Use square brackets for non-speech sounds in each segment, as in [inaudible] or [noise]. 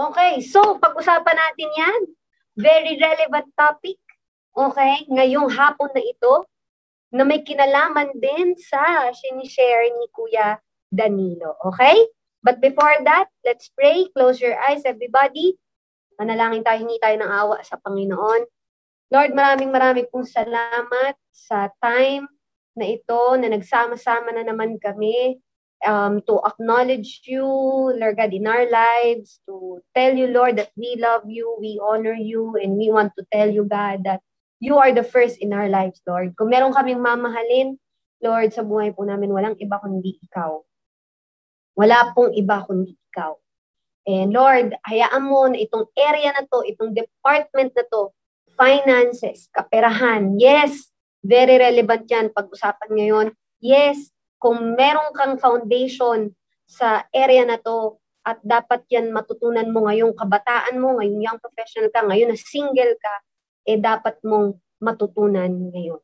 Okay, so pag-usapan natin yan. Very relevant topic. Okay, ngayong hapon na ito, na may kinalaman din sa sinishare ni Kuya Danilo. Okay? But before that, let's pray. Close your eyes, everybody. Manalangin tayo, hingi tayo ng awa sa Panginoon. Lord, maraming maraming pong salamat sa time na ito na nagsama-sama na naman kami um, to acknowledge you, Lord God, in our lives, to tell you, Lord, that we love you, we honor you, and we want to tell you, God, that you are the first in our lives, Lord. Kung meron kaming mamahalin, Lord, sa buhay po namin, walang iba kundi ikaw. Wala pong iba kundi ikaw. And Lord, hayaan mo na itong area na to, itong department na to, finances, kaperahan, yes, very relevant yan pag-usapan ngayon. Yes, kung meron kang foundation sa area na to at dapat yan matutunan mo ngayong kabataan mo, ngayong young professional ka, ngayon na single ka, eh dapat mong matutunan ngayon.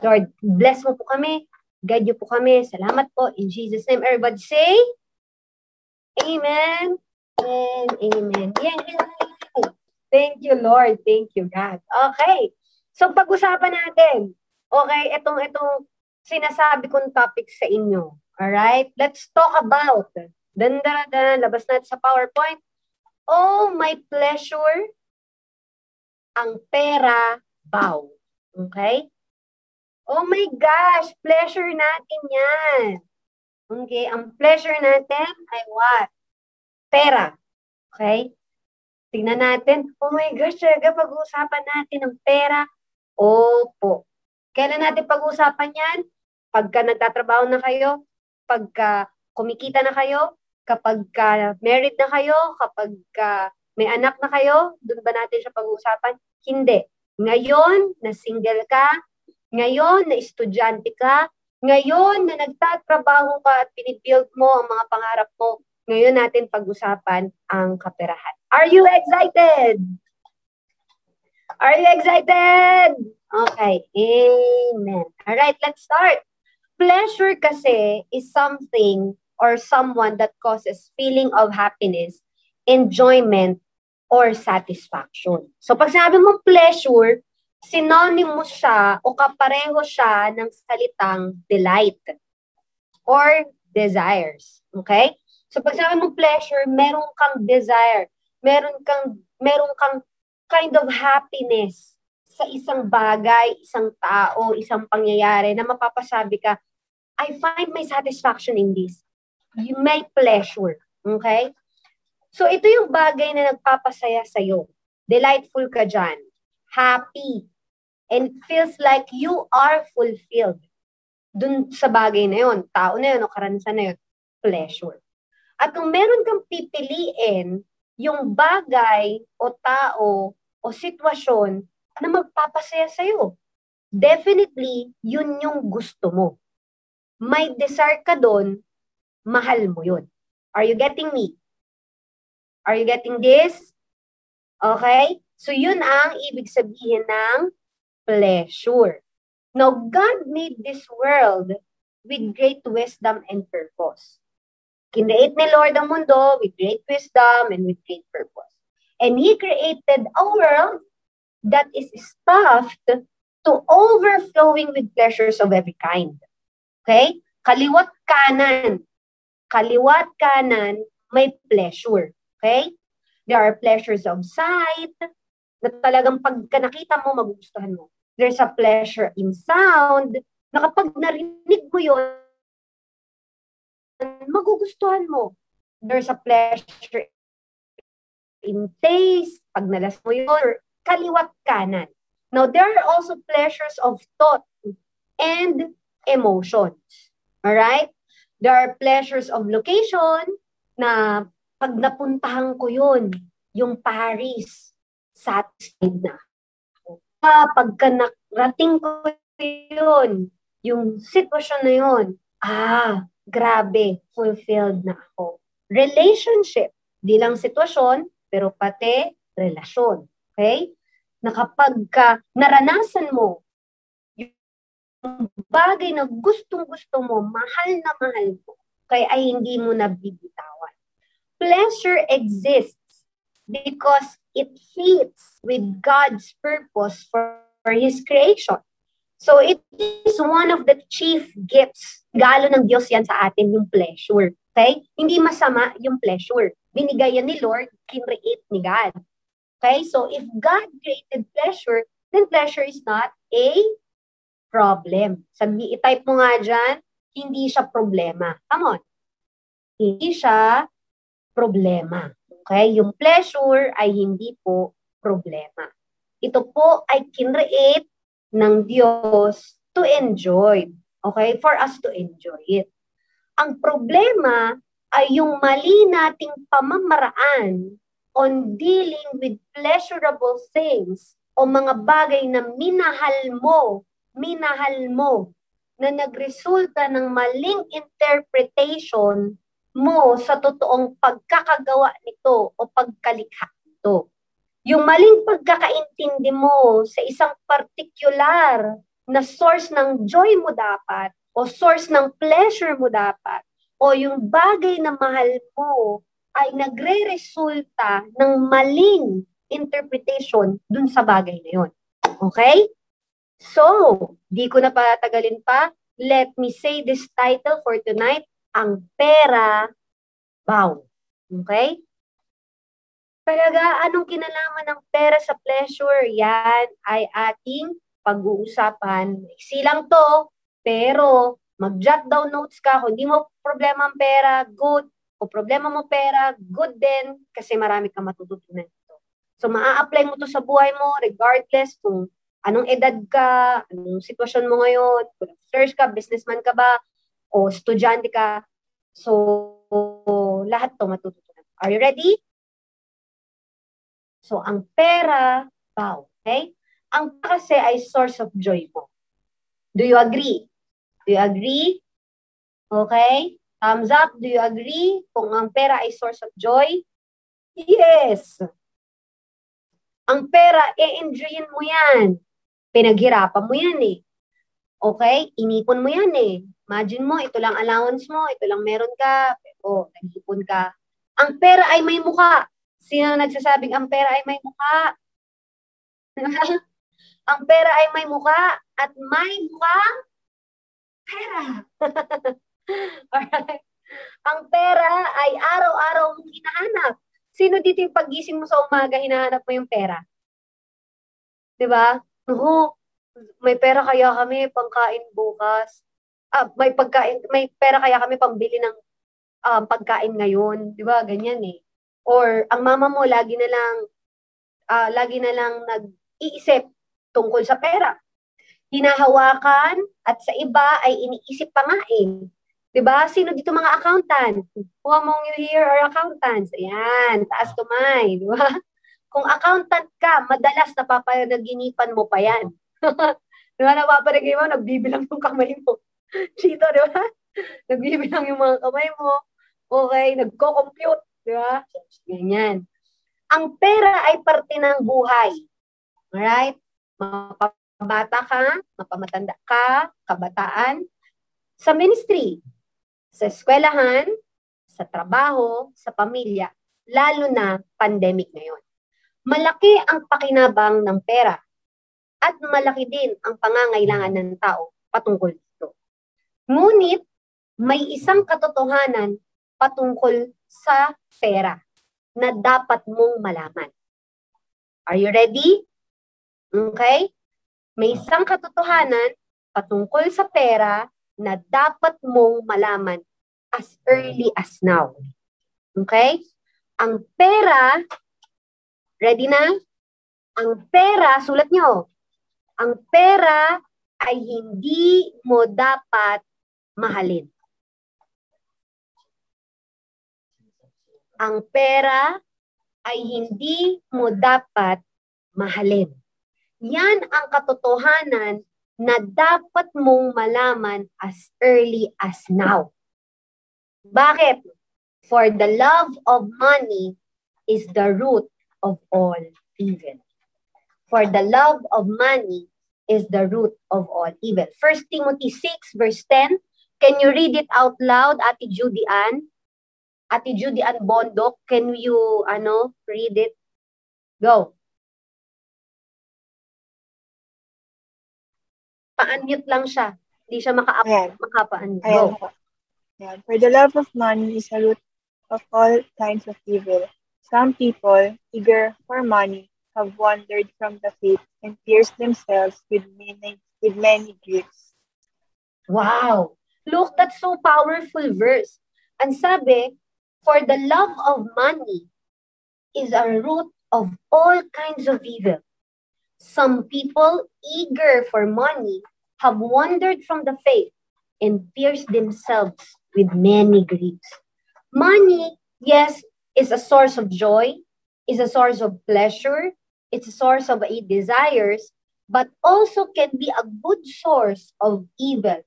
Lord, bless mo po kami. Guide niyo po kami. Salamat po. In Jesus' name, everybody say, Amen and Amen. Yay! Thank you, Lord. Thank you, God. Okay. So, pag-usapan natin. Okay, itong, itong sinasabi kong topic sa inyo. Alright? Let's talk about, dan, dan, dan, labas natin sa PowerPoint. Oh, my pleasure, ang pera bow. Okay? Oh my gosh, pleasure natin yan. Okay, ang pleasure natin ay what? Pera. Okay? Tingnan natin. Oh my gosh, talaga pag-uusapan natin ng pera. Opo. Kailan natin pag-uusapan yan? pagka nagtatrabaho na kayo, pagka kumikita na kayo, kapag ka married na kayo, kapag ka may anak na kayo, doon ba natin siya pag-uusapan? Hindi. Ngayon na single ka, ngayon na estudyante ka, ngayon na nagtatrabaho ka at pinibuild mo ang mga pangarap mo, ngayon natin pag-usapan ang kaperahan. Are you excited? Are you excited? Okay. Amen. All right, let's start pleasure kasi is something or someone that causes feeling of happiness, enjoyment, or satisfaction. So pag sinabi mong pleasure, synonymous siya o kapareho siya ng salitang delight or desires. Okay? So pag sinabi mong pleasure, meron kang desire, meron kang meron kang kind of happiness sa isang bagay, isang tao, isang pangyayari na mapapasabi ka, I find my satisfaction in this. You may pleasure. Okay? So, ito yung bagay na nagpapasaya sa'yo. Delightful ka dyan. Happy. And feels like you are fulfilled. Dun sa bagay na yon, tao na yun, o karanasan na yun, pleasure. At kung meron kang pipiliin, yung bagay o tao o sitwasyon na magpapasaya sa'yo. Definitely, yun yung gusto mo. May desire ka doon, mahal mo yun. Are you getting me? Are you getting this? Okay? So yun ang ibig sabihin ng pleasure. Now, God made this world with great wisdom and purpose. Kinreate ni Lord ang mundo with great wisdom and with great purpose. And He created a world that is stuffed to overflowing with pleasures of every kind. Okay? Kaliwat kanan. Kaliwat kanan, may pleasure. Okay? There are pleasures of sight, na talagang pagka nakita mo, magugustuhan mo. There's a pleasure in sound, na kapag narinig mo yon magugustuhan mo. There's a pleasure in taste, pag nalas mo yun, kaliwat kanan. Now, there are also pleasures of thought and emotions. Alright? There are pleasures of location na pag napuntahan ko yun, yung Paris, satisfied na. Ah, pagka narating ko yun, yung sitwasyon na yun, ah, grabe, fulfilled na ako. Relationship, di lang sitwasyon, pero pati relasyon. Okay? Na kapag ka naranasan mo yung bagay na gustong-gusto mo, mahal na mahal mo, kaya ay hindi mo nabibitawan. Pleasure exists because it fits with God's purpose for, for His creation. So it is one of the chief gifts. Galo ng Diyos yan sa atin, yung pleasure. Okay? Hindi masama yung pleasure. Binigay yan ni Lord, kinreate ni God. Okay? So if God created pleasure, then pleasure is not a problem. Sabi, i-type mo nga dyan, hindi siya problema. Come on. Hindi siya problema. Okay? Yung pleasure ay hindi po problema. Ito po ay kinreate ng Diyos to enjoy. Okay? For us to enjoy it. Ang problema ay yung mali nating pamamaraan on dealing with pleasurable things o mga bagay na minahal mo, minahal mo, na nagresulta ng maling interpretation mo sa totoong pagkakagawa nito o pagkalikha nito. Yung maling pagkakaintindi mo sa isang particular na source ng joy mo dapat o source ng pleasure mo dapat o yung bagay na mahal mo ay nagre-resulta ng maling interpretation dun sa bagay na yun. Okay? So, di ko na patagalin pa. Let me say this title for tonight, Ang Pera Bow. Okay? Talaga, anong kinalaman ng pera sa pleasure? Yan ay ating pag-uusapan. Silang to, pero mag-jot down notes ka. Kung hindi mo problema ang pera, good. Kung problema mo pera, good din kasi marami kang matututunan ito. So, maa-apply mo to sa buhay mo regardless kung anong edad ka, anong sitwasyon mo ngayon, kung search ka, businessman ka ba, o estudyante ka. So, lahat to matututunan. Are you ready? So, ang pera, wow, okay? Ang kasi ay source of joy mo. Do you agree? Do you agree? Okay? Thumbs up. Do you agree? Kung ang pera ay source of joy? Yes. Ang pera, e-enjoyin mo yan. Pinaghirapan mo yan eh. Okay? Inipon mo yan eh. Imagine mo, ito lang allowance mo, ito lang meron ka, pero nag-ipon ka. Ang pera ay may mukha. Sino nagsasabing ang pera ay may mukha? [laughs] ang pera ay may mukha at may mukha pera. [laughs] Alright? Ang pera ay araw-araw mong hinahanap. Sino dito yung pagising mo sa umaga, hinahanap mo yung pera? 'Di ba? No, may pera kaya kami pangkain bukas. Ah, may pagkain, may pera kaya kami pambili ng um, pagkain ngayon, 'di ba? Ganyan eh. Or ang mama mo lagi na lang uh, lagi na lang nag-iisip tungkol sa pera. Hinahawakan at sa iba ay iniisip pa nga eh. 'Di ba? Sino dito mga accountant? Who among you here are accountants? Ayan, taas kamay, 'di ba? [laughs] Kung accountant ka, madalas napapanaginipan mo pa 'yan. [laughs] 'Di ba? Napapanaginipan mo, nagbibilang yung kamay mo. [laughs] Chito, 'di ba? Nagbibilang yung mga kamay mo. Okay, nagko-compute, 'di ba? Ganyan. Ang pera ay parte ng buhay. Alright? Mapabata ka, mapamatanda ka, kabataan, sa ministry, sa eskwelahan, sa trabaho, sa pamilya, lalo na pandemic ngayon. Malaki ang pakinabang ng pera at malaki din ang pangangailangan ng tao patungkol dito. Ngunit may isang katotohanan patungkol sa pera na dapat mong malaman. Are you ready? Okay? May isang katotohanan patungkol sa pera na dapat mong malaman as early as now. Okay? Ang pera, ready na? Ang pera, sulat nyo, ang pera ay hindi mo dapat mahalin. Ang pera ay hindi mo dapat mahalin. Yan ang katotohanan na dapat mong malaman as early as now. Bakit? For the love of money is the root of all evil. For the love of money is the root of all evil. 1 Timothy 6 verse 10. Can you read it out loud, Ate Judy Ann? Ate Judy Ann Bondok, can you, ano, read it? Go. Pa-unmute lang siya. Hindi siya maka maka-unmute. Go. Ayan. For the love of money is a root of all kinds of evil. Some people, eager for money, have wandered from the faith and pierced themselves with many, with many griefs. Wow! Look, that's so powerful verse. Ang sabi, for the love of money is a root of all kinds of evil. Some people, eager for money, have wandered from the faith and pierced themselves with many griefs. Money, yes, is a source of joy, is a source of pleasure, it's a source of a desires, but also can be a good source of evil,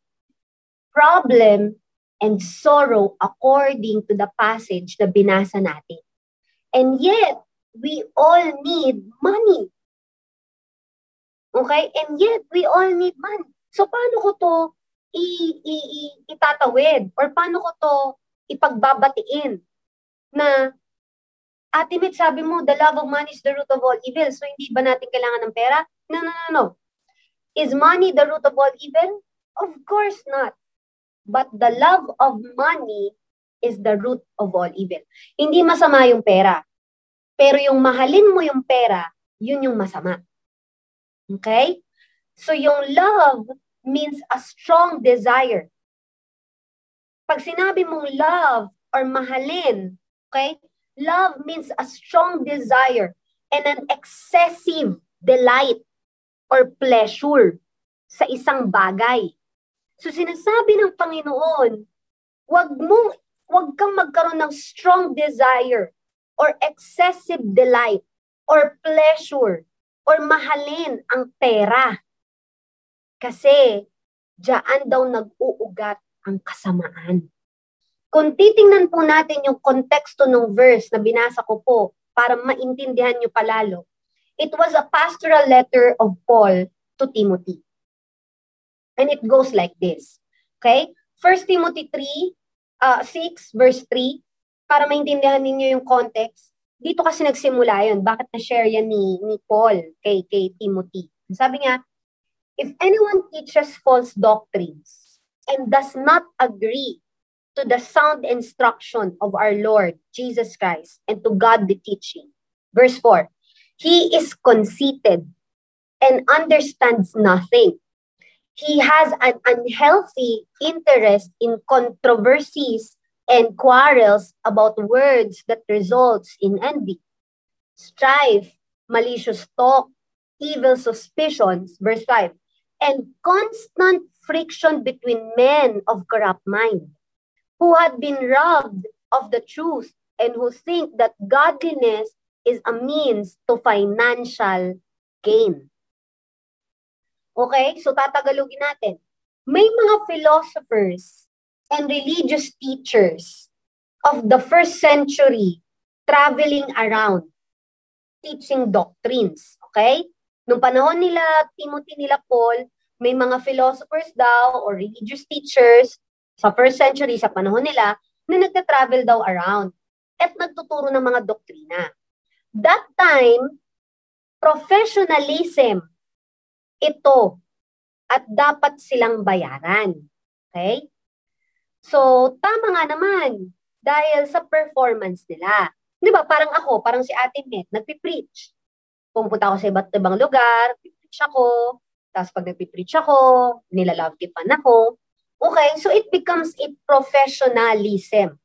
problem, and sorrow according to the passage na binasa natin. And yet, we all need money. Okay? And yet, we all need money. So, paano ko to i- i- i- itatawid? Or paano ko to ipagbabatiin? Na, Ate Mit, sabi mo, the love of money is the root of all evil. So, hindi ba natin kailangan ng pera? No, no, no, no. Is money the root of all evil? Of course not. But the love of money is the root of all evil. Hindi masama yung pera. Pero yung mahalin mo yung pera, yun yung masama. Okay? So yung love means a strong desire. Pag sinabi mong love or mahalin, okay? Love means a strong desire and an excessive delight or pleasure sa isang bagay. So sinasabi ng Panginoon, wag mong wag kang magkaroon ng strong desire or excessive delight or pleasure or mahalin ang pera. Kasi diyan daw nag-uugat ang kasamaan. Kung titingnan po natin yung konteksto ng verse na binasa ko po para maintindihan nyo palalo, it was a pastoral letter of Paul to Timothy. And it goes like this. Okay? 1 Timothy 3, uh, 6, verse 3, para maintindihan ninyo yung context. Dito kasi nagsimula yun. Bakit na-share yan ni, ni Paul kay, kay Timothy? Sabi nga, If anyone teaches false doctrines and does not agree to the sound instruction of our Lord Jesus Christ and to God the teaching. Verse 4, he is conceited and understands nothing. He has an unhealthy interest in controversies and quarrels about words that results in envy, strife, malicious talk, evil suspicions, verse 5, and constant friction between men of corrupt mind, who had been robbed of the truth and who think that godliness is a means to financial gain. Okay? So tatagalogin natin. May mga philosophers and religious teachers of the first century traveling around teaching doctrines. Okay? Nung panahon nila Timothy nila Paul, may mga philosophers daw or religious teachers sa first century, sa panahon nila, na nagta-travel daw around at nagtuturo ng mga doktrina. That time, professionalism ito at dapat silang bayaran. Okay? So, tama nga naman dahil sa performance nila. Di ba, parang ako, parang si Ate Met, nagpipreach pumunta ako sa iba't ibang lugar, pipreach ako, tapos pag nagpipreach ako, nilalove gipan ako. Okay, so it becomes a professionalism.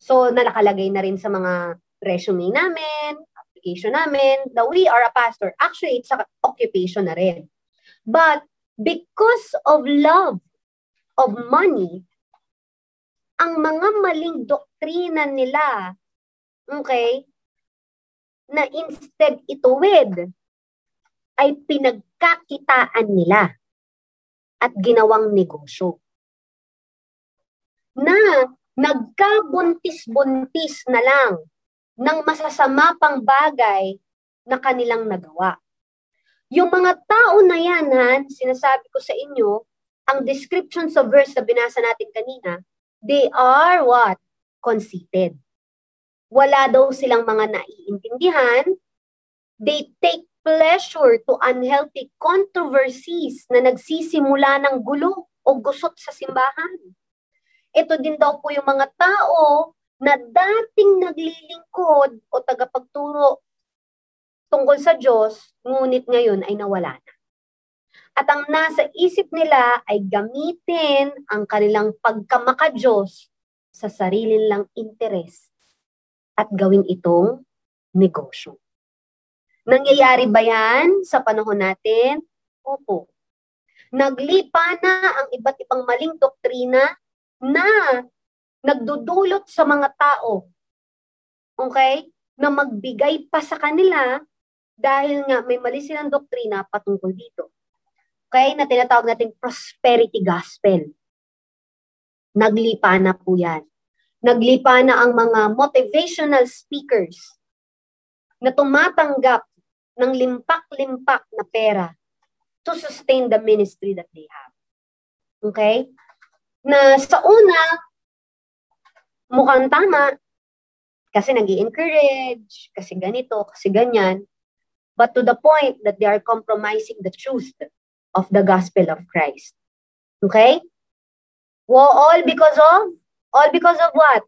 So, nalakalagay na rin sa mga resume namin, application namin, that we are a pastor. Actually, it's a occupation na rin. But, because of love of money, ang mga maling doktrina nila, okay, na instead ituwid ay pinagkakitaan nila at ginawang negosyo. Na nagkabuntis-buntis na lang ng masasama pang bagay na kanilang nagawa. Yung mga tao na yan, Han, sinasabi ko sa inyo, ang description sa verse na binasa natin kanina, they are what? conceited. Wala daw silang mga naiintindihan. They take pleasure to unhealthy controversies na nagsisimula ng gulo o gusot sa simbahan. Ito din daw po yung mga tao na dating naglilingkod o tagapagturo tungkol sa Diyos, ngunit ngayon ay nawala na. At ang nasa isip nila ay gamitin ang kanilang pagkamaka-Diyos sa sarili nilang interes at gawin itong negosyo. Nangyayari ba yan sa panahon natin? Opo. Naglipa na ang iba't ibang maling doktrina na nagdudulot sa mga tao. Okay? Na magbigay pa sa kanila dahil nga may mali silang doktrina patungkol dito. Okay? Na tinatawag nating prosperity gospel. Naglipa na po yan naglipa na ang mga motivational speakers na tumatanggap ng limpak-limpak na pera to sustain the ministry that they have. Okay? Na sa una, mukhang tama, kasi nag encourage kasi ganito, kasi ganyan. But to the point that they are compromising the truth of the gospel of Christ. Okay? Well, all because of All because of what?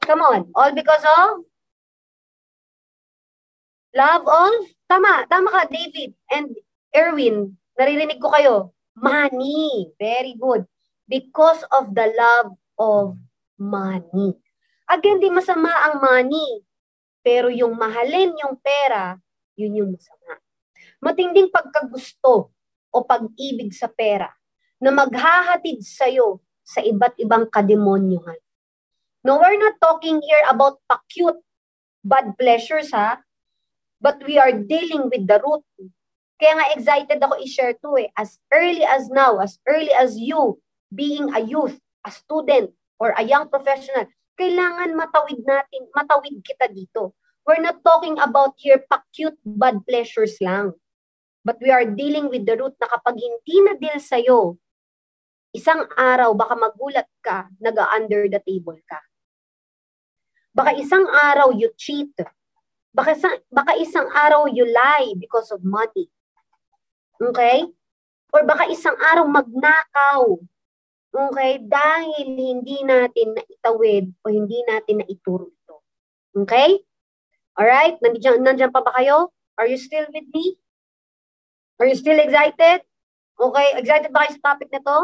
Come on. All because of? Love of? Tama. Tama ka, David and Erwin. Naririnig ko kayo. Money. Very good. Because of the love of money. Again, di masama ang money. Pero yung mahalin yung pera, yun yung masama. Matinding pagkagusto o pag-ibig sa pera na maghahatid sa'yo sa iba't ibang kademonyuhan. No, we're not talking here about pa-cute bad pleasures ha, but we are dealing with the root. Kaya nga excited ako i-share to eh, as early as now, as early as you, being a youth, a student, or a young professional, kailangan matawid natin, matawid kita dito. We're not talking about here pa-cute bad pleasures lang. But we are dealing with the root na kapag hindi na deal sa'yo isang araw baka magulat ka, nag-under the table ka. Baka isang araw you cheat. Baka isang, baka isang araw you lie because of money. Okay? Or baka isang araw magnakaw. Okay? Dahil hindi natin na itawid o hindi natin na ituro ito. Okay? Alright? Nandiyan, nandiyan pa ba kayo? Are you still with me? Are you still excited? Okay, excited ba kayo sa topic na to?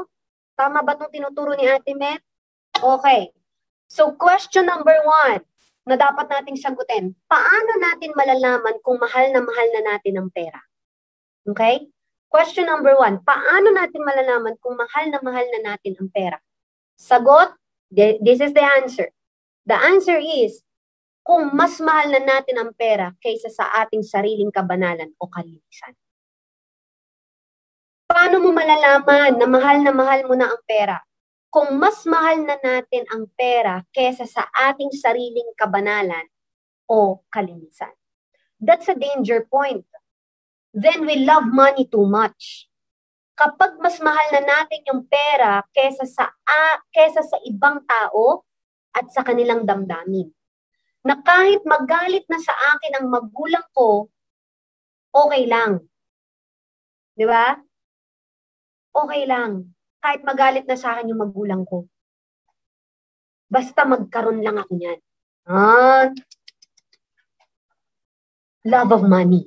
Tama ba itong tinuturo ni Ate Met? Okay. So question number one na dapat nating sagutin, paano natin malalaman kung mahal na mahal na natin ang pera? Okay? Question number one, paano natin malalaman kung mahal na mahal na natin ang pera? Sagot, this is the answer. The answer is, kung mas mahal na natin ang pera kaysa sa ating sariling kabanalan o kalinisan. Paano mo malalaman na mahal na mahal mo na ang pera? Kung mas mahal na natin ang pera kesa sa ating sariling kabanalan o kalinisan. That's a danger point. Then we love money too much. Kapag mas mahal na natin yung pera kesa sa uh, kesa sa ibang tao at sa kanilang damdamin. Na kahit magalit na sa akin ang magulang ko, okay lang. 'Di ba? Okay lang. Kahit magalit na sa akin yung magulang ko. Basta magkaroon lang ako niyan. Ah, love of money.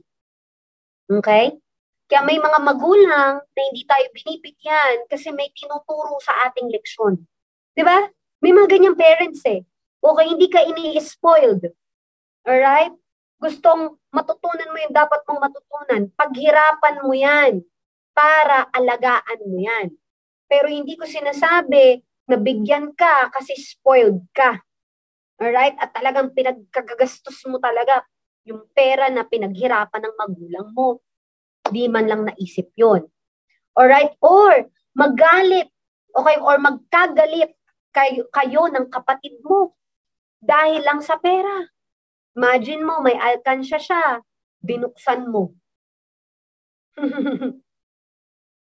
Okay? Kaya may mga magulang na hindi tayo binibigyan kasi may tinuturo sa ating leksyon. Di ba? May mga ganyang parents eh. Okay, hindi ka ini-spoiled. Alright? Gustong matutunan mo yung dapat mong matutunan. Paghirapan mo yan para alagaan mo yan. Pero hindi ko sinasabi na bigyan ka kasi spoiled ka. Alright? At talagang pinagkagagastos mo talaga yung pera na pinaghirapan ng magulang mo. Di man lang naisip yon. Alright? Or magalit okay, or magkagalit kayo, kayo ng kapatid mo dahil lang sa pera. Imagine mo, may alkansya siya, binuksan mo. [laughs]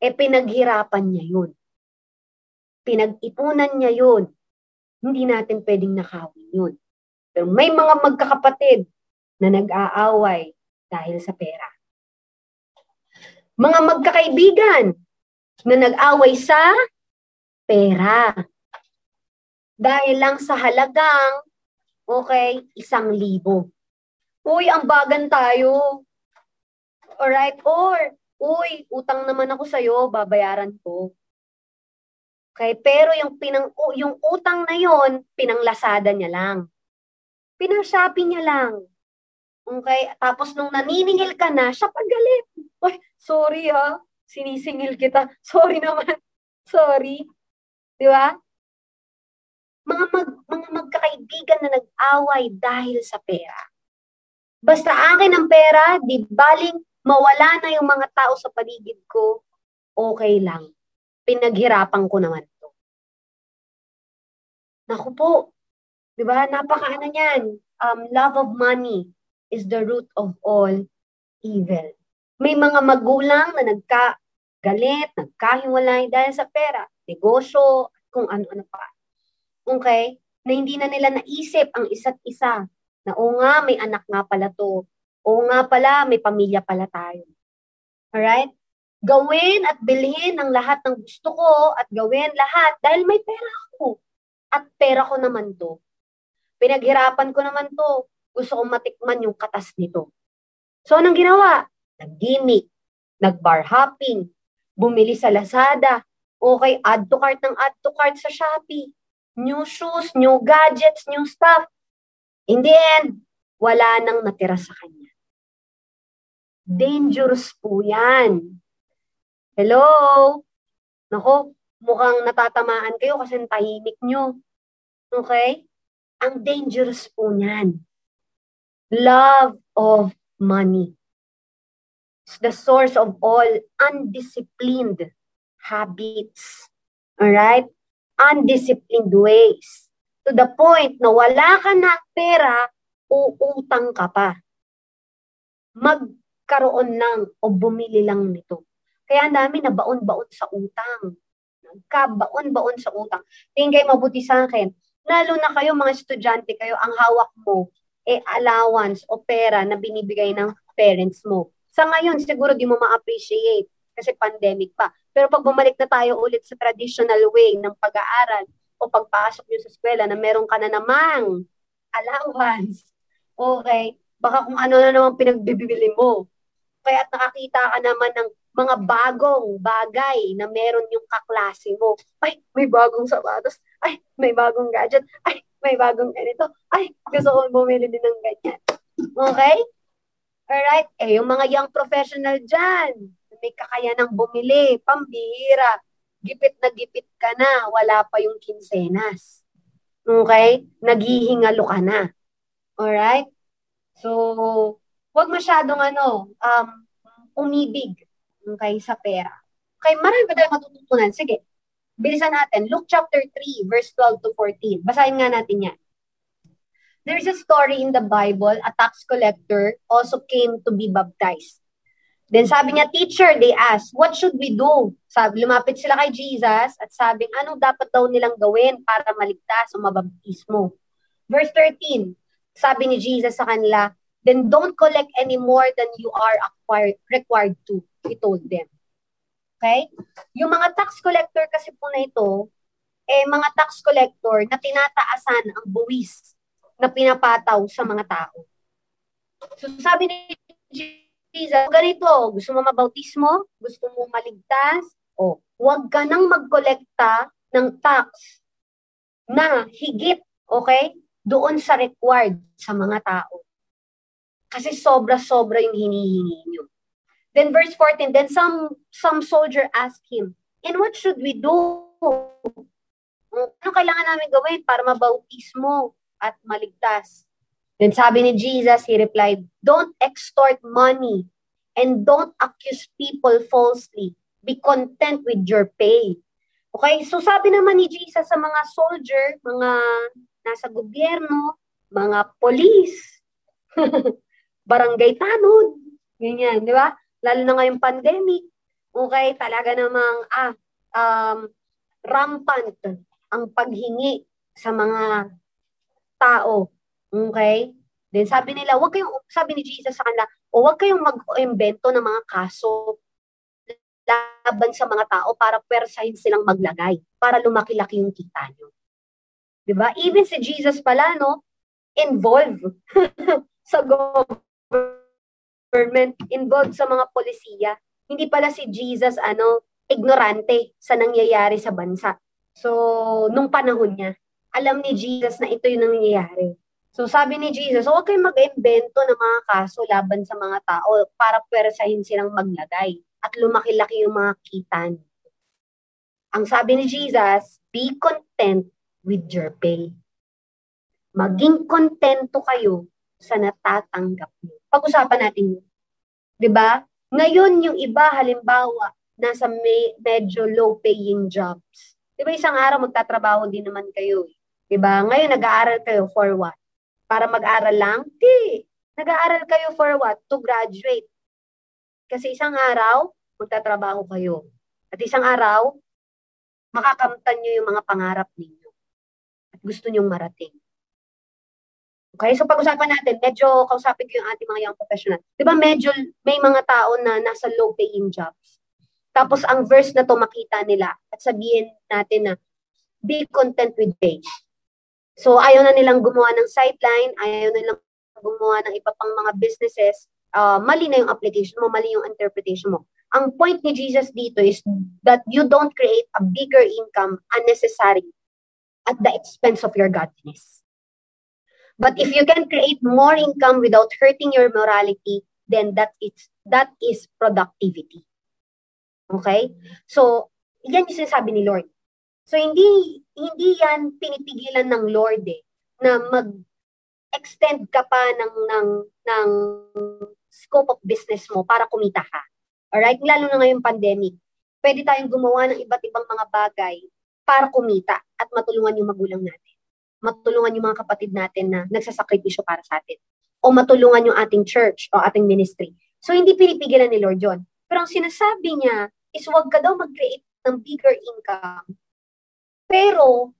eh pinaghirapan niya yun. Pinag-ipunan niya yun. hindi natin pwedeng nakawin yun. Pero may mga magkakapatid na nag-aaway dahil sa pera. Mga magkakaibigan na nag-away sa pera. Dahil lang sa halagang, okay, isang libo. Uy, ang bagan tayo. Alright? Or, uy, utang naman ako sa'yo, babayaran ko. Okay, pero yung pinang yung utang na yon, pinanglasada niya lang. Pinang-shopping niya lang. Okay, tapos nung naniningil ka na, siya pagalit. Ay, sorry ha, sinisingil kita. [laughs] Sorry naman. Sorry. Di ba? Mga, mag, mga magkakaibigan na nag-away dahil sa pera. Basta akin ang pera, di baling mawala na yung mga tao sa paligid ko, okay lang pinaghirapan ko naman to. Naku po, di ba? Napakaano niyan. Um, love of money is the root of all evil. May mga magulang na nagkagalit, nagkahiwalay dahil sa pera, negosyo, kung ano-ano pa. Okay? Na hindi na nila naisip ang isa't isa na o nga, may anak nga pala to. O nga pala, may pamilya pala tayo. Alright? Gawin at bilhin ang lahat ng gusto ko at gawin lahat dahil may pera ako. At pera ko naman to. Pinaghirapan ko naman to. Gusto kong matikman yung katas nito. So, anong ginawa? Nag-gimmick, nag-bar hopping, bumili sa Lazada, okay, add to cart ng add to cart sa Shopee, new shoes, new gadgets, new stuff. In the end, wala nang natira sa kanya. Dangerous po yan. Hello? Nako, mukhang natatamaan kayo kasi tahimik nyo. Okay? Ang dangerous po niyan. Love of money. It's the source of all undisciplined habits. Alright? Undisciplined ways. To the point na wala ka na pera, uutang ka pa. Magkaroon lang o bumili lang nito. Kaya ang dami na baon-baon sa utang. Nagkabaon-baon sa utang. Tingin mabuti sa akin. Lalo na kayo mga estudyante kayo, ang hawak mo eh allowance o pera na binibigay ng parents mo. Sa ngayon, siguro di mo ma-appreciate kasi pandemic pa. Pero pag bumalik na tayo ulit sa traditional way ng pag-aaral o pagpasok nyo sa eskwela na meron ka na namang allowance, okay, baka kung ano na naman pinagbibili mo. Kaya nakakita ka naman ng mga bagong bagay na meron yung kaklase mo. Ay, may bagong sapatos. Ay, may bagong gadget. Ay, may bagong ganito. Ay, gusto ko bumili din ng ganyan. Okay? Alright? Eh, yung mga young professional dyan, may kakayanang bumili, pambihira. Gipit na gipit ka na, wala pa yung kinsenas. Okay? Naghihingalo ka na. Alright? So, wag masyadong ano, um, umibig Okay, sa pera. Okay, marami pa tayong matututunan. Sige, bilisan natin. Luke chapter 3, verse 12 to 14. Basahin nga natin yan. There's a story in the Bible, a tax collector also came to be baptized. Then sabi niya, teacher, they asked, what should we do? Sabi, lumapit sila kay Jesus at sabi, ano dapat daw nilang gawin para maligtas o mabaptismo? Verse 13, sabi ni Jesus sa kanila, then don't collect any more than you are acquired, required to he told them. Okay? Yung mga tax collector kasi po na ito, eh mga tax collector na tinataasan ang buwis na pinapataw sa mga tao. So sabi ni Jesus, ganito, gusto mo mabautismo? Gusto mo maligtas? O, huwag ka nang magkolekta ng tax na higit, okay, doon sa required sa mga tao. Kasi sobra-sobra yung hinihingi nyo. Then verse 14, then some some soldier asked him, And what should we do? Ano kailangan namin gawin para mabautismo at maligtas? Then sabi ni Jesus, he replied, Don't extort money and don't accuse people falsely. Be content with your pay. Okay, so sabi naman ni Jesus sa mga soldier, mga nasa gobyerno, mga police, [laughs] barangay tanod, ganyan, di ba? lalo na ngayong pandemic, okay, talaga namang ah, um, rampant ang paghingi sa mga tao. Okay? Then sabi nila, wag kayong, sabi ni Jesus sa kanila, o wag kayong mag-invento ng mga kaso laban sa mga tao para persahin silang maglagay, para lumaki-laki yung kita nyo. 'Di ba? Even si Jesus pala no, involved [laughs] sa government, involved sa mga polisiya. Hindi pala si Jesus ano, ignorante sa nangyayari sa bansa. So, nung panahon niya, alam ni Jesus na ito yung nangyayari. So, sabi ni Jesus, huwag kayong mag-invento ng mga kaso laban sa mga tao para persahin silang maglagay at lumaki-laki yung mga kita Ang sabi ni Jesus, be content with your pay. Maging kontento kayo sa natatanggap niyo. Pag-usapan natin yun. ba? Ngayon yung iba halimbawa nasa may, medyo low paying jobs. 'Di ba isang araw magtatrabaho din naman kayo. Eh. 'Di ba? Ngayon nag-aaral kayo for what? Para mag-aral lang? Di. Nag-aaral kayo for what? To graduate. Kasi isang araw magtatrabaho kayo. At isang araw makakamtan niyo yung mga pangarap ninyo gusto nyong marating. Okay, so pag-usapan natin, medyo kausapin ko yung ating mga young professional. Di ba medyo may mga tao na nasa low paying jobs. Tapos ang verse na to makita nila at sabihin natin na be content with pay. So ayaw na nilang gumawa ng sideline, ayaw na nilang gumawa ng iba pang mga businesses. Uh, mali na yung application mo, mali yung interpretation mo. Ang point ni Jesus dito is that you don't create a bigger income unnecessary at the expense of your godliness. But if you can create more income without hurting your morality, then that is that is productivity. Okay? So, yan yung sinasabi ni Lord. So, hindi hindi yan pinipigilan ng Lord eh, na mag-extend ka pa ng, ng, ng scope of business mo para kumita ka. Alright? Lalo na ngayong pandemic. Pwede tayong gumawa ng iba't ibang mga bagay para kumita at matulungan yung magulang natin. Matulungan yung mga kapatid natin na nagsasakripisyo para sa atin. O matulungan yung ating church o ating ministry. So, hindi pinipigilan ni Lord John. Pero ang sinasabi niya is huwag ka daw mag-create ng bigger income. Pero,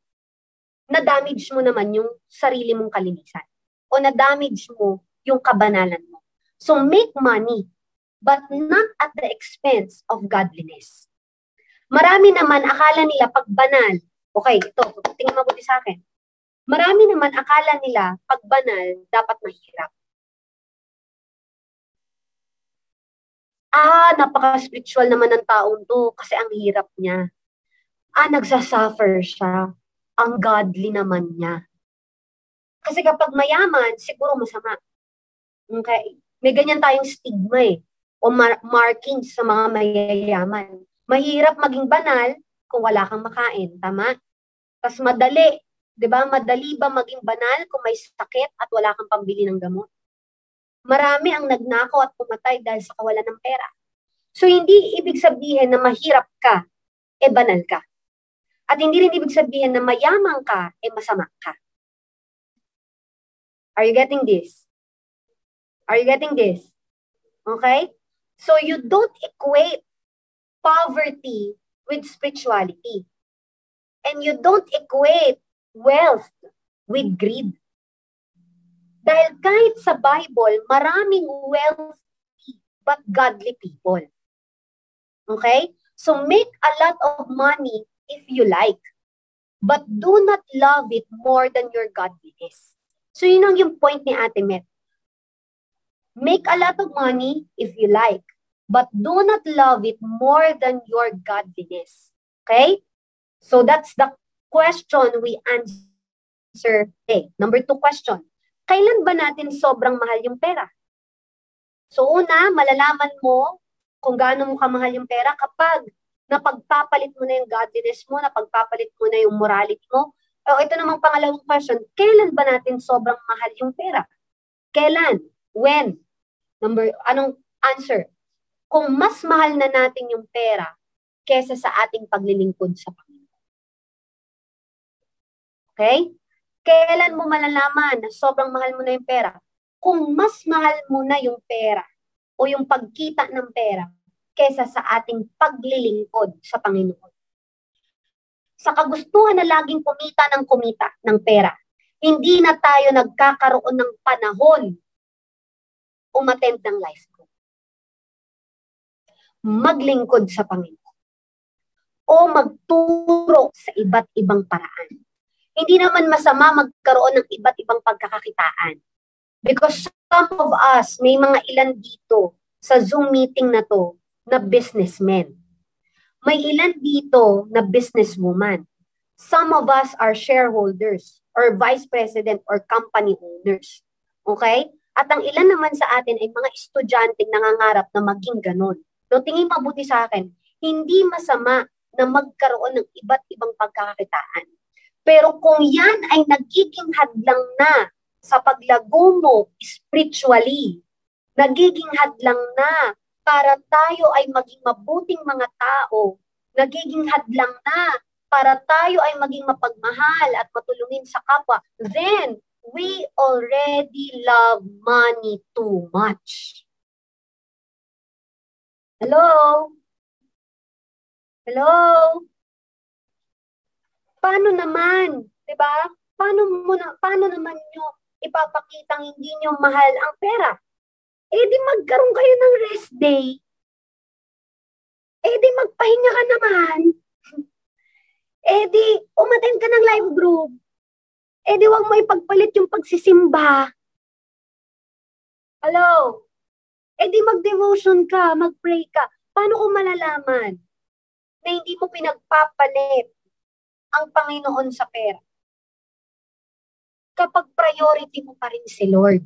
na-damage mo naman yung sarili mong kalinisan. O na-damage mo yung kabanalan mo. So, make money, but not at the expense of godliness. Marami naman akala nila pag banal, okay, ito, tingin mabuti sa akin. Marami naman akala nila pag banal, dapat mahirap. Ah, napaka-spiritual naman ng taong to kasi ang hirap niya. Ah, nagsasuffer siya. Ang godly naman niya. Kasi kapag mayaman, siguro masama. Okay? May ganyan tayong stigma eh. O mar- markings sa mga mayayaman. Mahirap maging banal kung wala kang makain, tama? Tapos madali, 'di ba? Madali ba maging banal kung may sakit at wala kang pambili ng gamot? Marami ang nagnakaw at pumatay dahil sa kawalan ng pera. So hindi ibig sabihin na mahirap ka, eh banal ka. At hindi rin ibig sabihin na mayaman ka, eh masama ka. Are you getting this? Are you getting this? Okay? So you don't equate poverty with spirituality. And you don't equate wealth with greed. Dahil kahit sa Bible, maraming wealthy but godly people. Okay? So make a lot of money if you like. But do not love it more than your godliness. So yun ang yung point ni Ate Met. Make a lot of money if you like but do not love it more than your godliness. Okay? So that's the question we answer today. Number two question. Kailan ba natin sobrang mahal yung pera? So una, malalaman mo kung gaano mo kamahal yung pera kapag napagpapalit mo na yung godliness mo, napagpapalit mo na yung morality mo. O ito namang pangalawang question, kailan ba natin sobrang mahal yung pera? Kailan? When? Number, anong answer? kung mas mahal na natin yung pera kesa sa ating paglilingkod sa. Okay? Kailan mo malalaman na sobrang mahal mo na yung pera? Kung mas mahal mo na yung pera o yung pagkita ng pera kesa sa ating paglilingkod sa Panginoon. sa kagustuhan na laging kumita ng kumita ng pera. Hindi na tayo nagkakaroon ng panahon umattend ng life group. Maglingkod sa Panginoon. O magturo sa iba't ibang paraan. Hindi naman masama magkaroon ng iba't ibang pagkakakitaan. Because some of us, may mga ilan dito sa Zoom meeting na to na businessmen may ilan dito na businesswoman. Some of us are shareholders or vice president or company owners. Okay? At ang ilan naman sa atin ay mga estudyanteng nangangarap na maging ganun. No, tingin mabuti sa akin, hindi masama na magkaroon ng iba't ibang pagkakakitaan. Pero kung yan ay nagiging hadlang na sa paglago mo spiritually, nagiging hadlang na para tayo ay maging mabuting mga tao, nagiging hadlang na para tayo ay maging mapagmahal at matulungin sa kapwa, then we already love money too much. Hello? Hello? Paano naman? 'Di ba? Paano mo na paano naman niyo ipapakitang hindi niyo mahal ang pera? eh di magkaroon kayo ng rest day. Eh di magpahinga ka naman. [laughs] Eh di umattend ka ng live group. Eh di wag mo ipagpalit yung pagsisimba. Hello? Eh di mag-devotion ka, mag-pray ka. Paano ko malalaman na hindi mo pinagpapalit ang Panginoon sa pera? Kapag priority mo pa rin si Lord.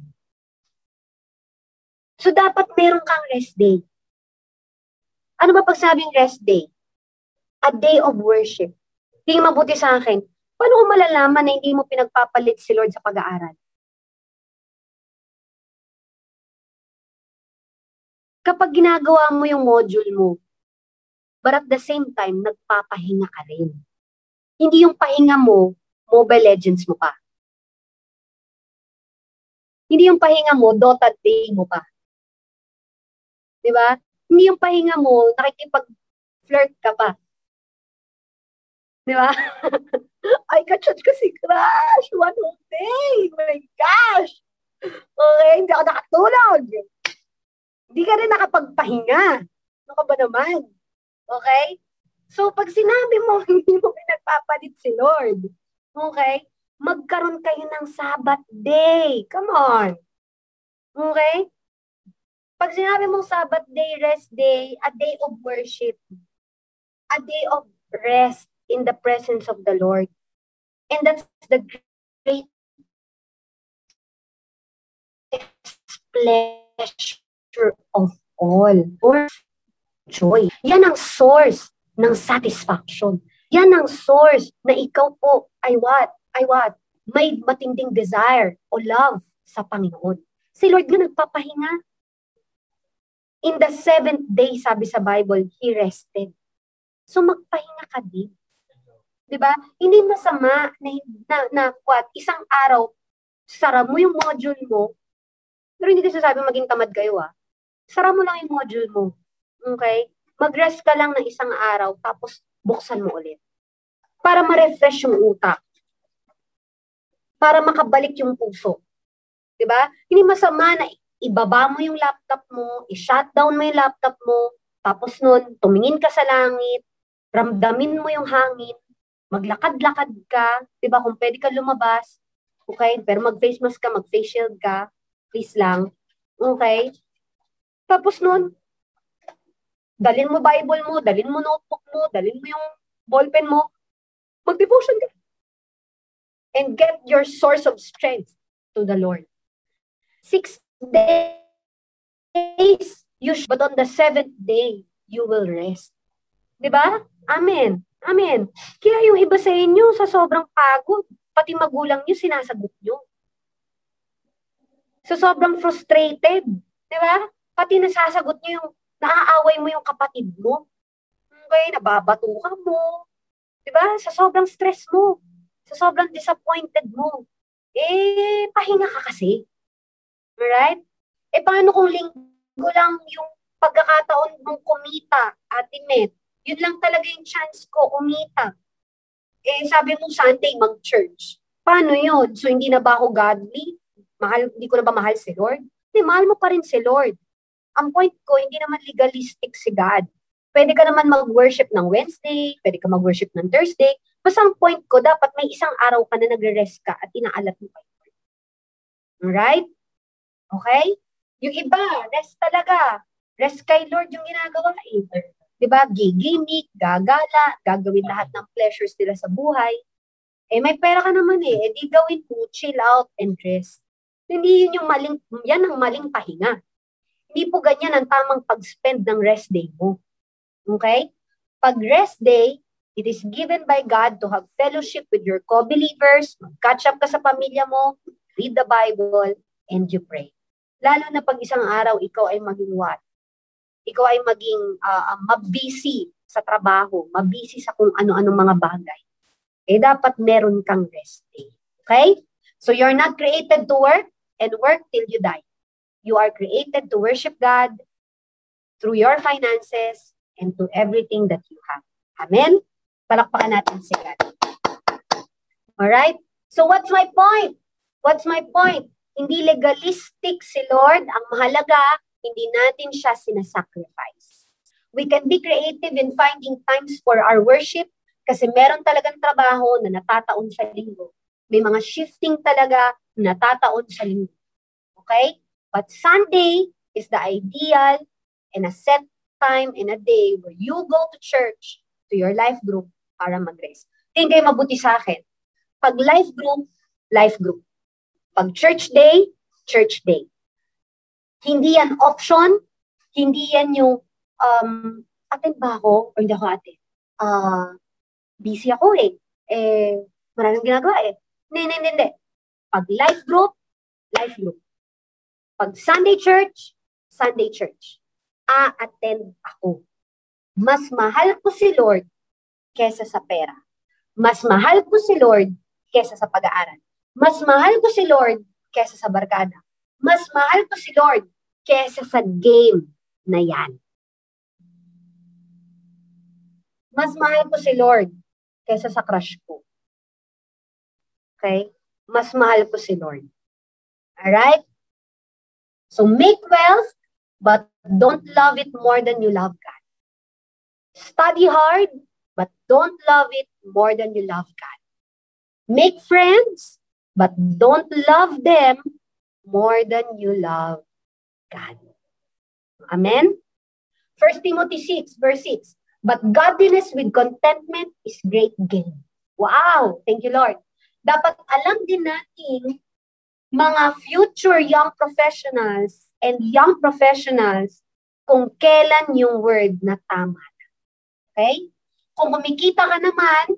So, dapat meron kang rest day. Ano ba pagsabing rest day? A day of worship. Hindi mabuti sa akin. Paano ko malalaman na hindi mo pinagpapalit si Lord sa pag-aaral? Kapag ginagawa mo yung module mo, but at the same time, nagpapahinga ka rin. Hindi yung pahinga mo, Mobile Legends mo pa. Hindi yung pahinga mo, Dota Day mo pa. Di ba? Hindi yung pahinga mo, nakikipag-flirt ka pa. Di ba? [laughs] Ay, kachat ko si Crush. One whole day. Oh my gosh. Okay, hindi ako nakatulog. Hindi ka rin nakapagpahinga. Ano ka ba naman? Okay? So, pag sinabi mo, [laughs] hindi mo pinagpapalit si Lord, okay? Magkaroon kayo ng Sabbath day. Come on. Okay? Pag sinabi mong Sabbath day, rest day, a day of worship, a day of rest in the presence of the Lord. And that's the great pleasure of all. Or joy. Yan ang source ng satisfaction. Yan ang source na ikaw po ay what? Ay what? May matinding desire o love sa Panginoon. Si Lord nga nagpapahinga. In the seventh day, sabi sa Bible, He rested. So magpahinga ka din. 'Di ba? Hindi masama na, na, na what, isang araw, sara mo yung module mo, pero hindi ko sasabi maging tamad kayo ah. Sara mo lang yung module mo. Okay? Mag-rest ka lang ng isang araw, tapos buksan mo ulit. Para ma-refresh yung utak. Para makabalik yung puso. 'Di ba? Hindi masama na ibaba mo yung laptop mo, i-shutdown mo yung laptop mo, tapos nun, tumingin ka sa langit, ramdamin mo yung hangin, maglakad-lakad ka, di ba, kung pwede ka lumabas, okay, pero mag-face mask ka, mag-face shield ka, please lang, okay, tapos nun, dalin mo Bible mo, dalin mo notebook mo, dalin mo yung ballpen mo, mag-devotion ka. And get your source of strength to the Lord. Six days, you should, but on the seventh day, you will rest. Di ba? Amen. Amen. Kaya yung iba sa inyo, sa sobrang pagod, pati magulang nyo, sinasagot nyo. Sa sobrang frustrated, di ba? Pati nasasagot nyo yung, naaaway mo yung kapatid mo. Okay, nababatukan mo. Di ba? Sa sobrang stress mo. Sa sobrang disappointed mo. Eh, pahinga ka kasi. Right? Eh, paano kung linggo lang yung pagkakataon mong kumita, Ate Met? Yun lang talaga yung chance ko, kumita. Eh, sabi mo Sunday mag-church. Paano yun? So, hindi na ba ako godly? Mahal, hindi ko na ba mahal si Lord? Hindi, mahal mo pa rin si Lord. Ang point ko, hindi naman legalistic si God. Pwede ka naman mag-worship ng Wednesday, pwede ka mag-worship ng Thursday. Basta ang point ko, dapat may isang araw ka na nagre-rest ka at inaalat mo pa Alright? Okay? Yung iba, rest talaga. Rest kay Lord yung ginagawa eh. 'di ba? Gigimik, gagala, gagawin lahat ng pleasures nila sa buhay. Eh may pera ka naman eh, eh di gawin mo, chill out and rest. Hindi yun yung maling, yan ang maling pahinga. Hindi po ganyan ang tamang pag-spend ng rest day mo. Okay? Pag rest day, it is given by God to have fellowship with your co-believers, mag-catch up ka sa pamilya mo, read the Bible, and you pray. Lalo na pag isang araw ikaw ay maging what? ikaw ay maging uh, mabisi sa trabaho, mabisi sa kung ano-anong mga bagay, eh dapat meron kang rest day. Okay? So you're not created to work and work till you die. You are created to worship God through your finances and to everything that you have. Amen? Palakpakan natin si God. Alright? So what's my point? What's my point? Hindi legalistic si Lord. Ang mahalaga, hindi natin siya sinasacrifice. We can be creative in finding times for our worship kasi meron talagang trabaho na natataon sa linggo. May mga shifting talaga na natataon sa linggo. Okay? But Sunday is the ideal and a set time in a day where you go to church, to your life group, para mag-rest. Tingin kayo mabuti sa akin. Pag life group, life group. Pag church day, church day. Hindi yan option, hindi yan yung, um, attend ba ako o hindi ako attend? Uh, busy ako eh. Eh, maraming ginagawa eh. Hindi, hindi, hindi. Pag life group, life group. Pag Sunday church, Sunday church. A-attend ako. Mas mahal ko si Lord kesa sa pera. Mas mahal ko si Lord kesa sa pag-aaral. Mas mahal ko si Lord kesa sa barkada mas mahal ko si Lord kesa sa game na yan. Mas mahal ko si Lord kesa sa crush ko. Okay? Mas mahal ko si Lord. Alright? So make wealth, but don't love it more than you love God. Study hard, but don't love it more than you love God. Make friends, but don't love them more than you love God. Amen? 1 Timothy 6, verse 6. But godliness with contentment is great gain. Wow! Thank you, Lord. Dapat alam din natin mga future young professionals and young professionals kung kailan yung word na tama. Okay? Kung kumikita ka naman,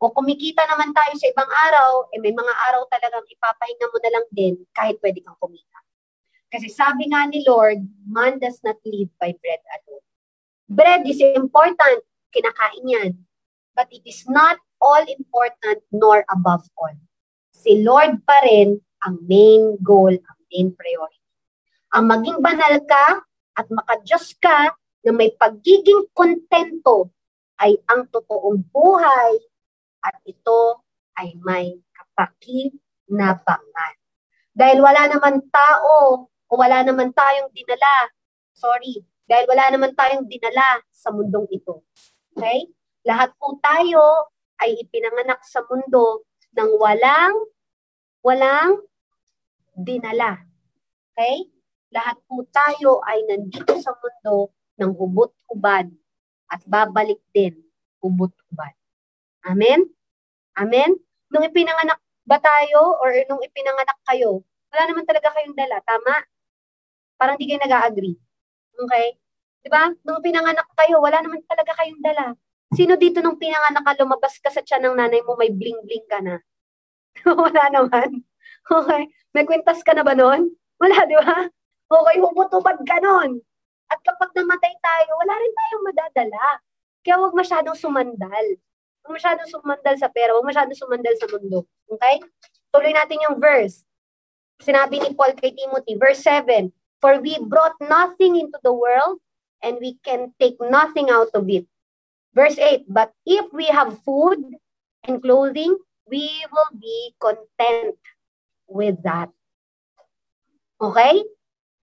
o kumikita naman tayo sa ibang araw, eh may mga araw talagang ipapahinga mo na lang din kahit pwede kang kumita. Kasi sabi nga ni Lord, man does not live by bread alone. Bread is important, kinakain yan. But it is not all important nor above all. Si Lord pa rin ang main goal, ang main priority. Ang maging banal ka at makadiyos ka na may pagiging kontento ay ang totoong buhay at ito ay may kapakinabangan. Dahil wala naman tao o wala naman tayong dinala, sorry, dahil wala naman tayong dinala sa mundong ito. Okay? Lahat po tayo ay ipinanganak sa mundo ng walang walang dinala. Okay? Lahat po tayo ay nandito sa mundo ng hubot-hubad at babalik din hubot-hubad. Amen? Amen? Nung ipinanganak ba tayo or nung ipinanganak kayo, wala naman talaga kayong dala. Tama? Parang di kayo nag-agree. Okay? Diba? Nung pinanganak kayo, wala naman talaga kayong dala. Sino dito nung pinanganak ka, lumabas ka sa tiyan ng nanay mo, may bling-bling ka na? [laughs] wala naman. [laughs] Okay? May kwintas ka na ba noon? Wala, di ba? Okay, humutubad ka noon. At kapag namatay tayo, wala rin tayong madadala. Kaya huwag masyadong sumandal. Huwag masyadong sumandal sa pera. Huwag masyadong sumandal sa mundo. Okay? Tuloy natin yung verse. Sinabi ni Paul kay Timothy, verse 7, For we brought nothing into the world, and we can take nothing out of it. Verse 8, But if we have food and clothing, we will be content with that. Okay?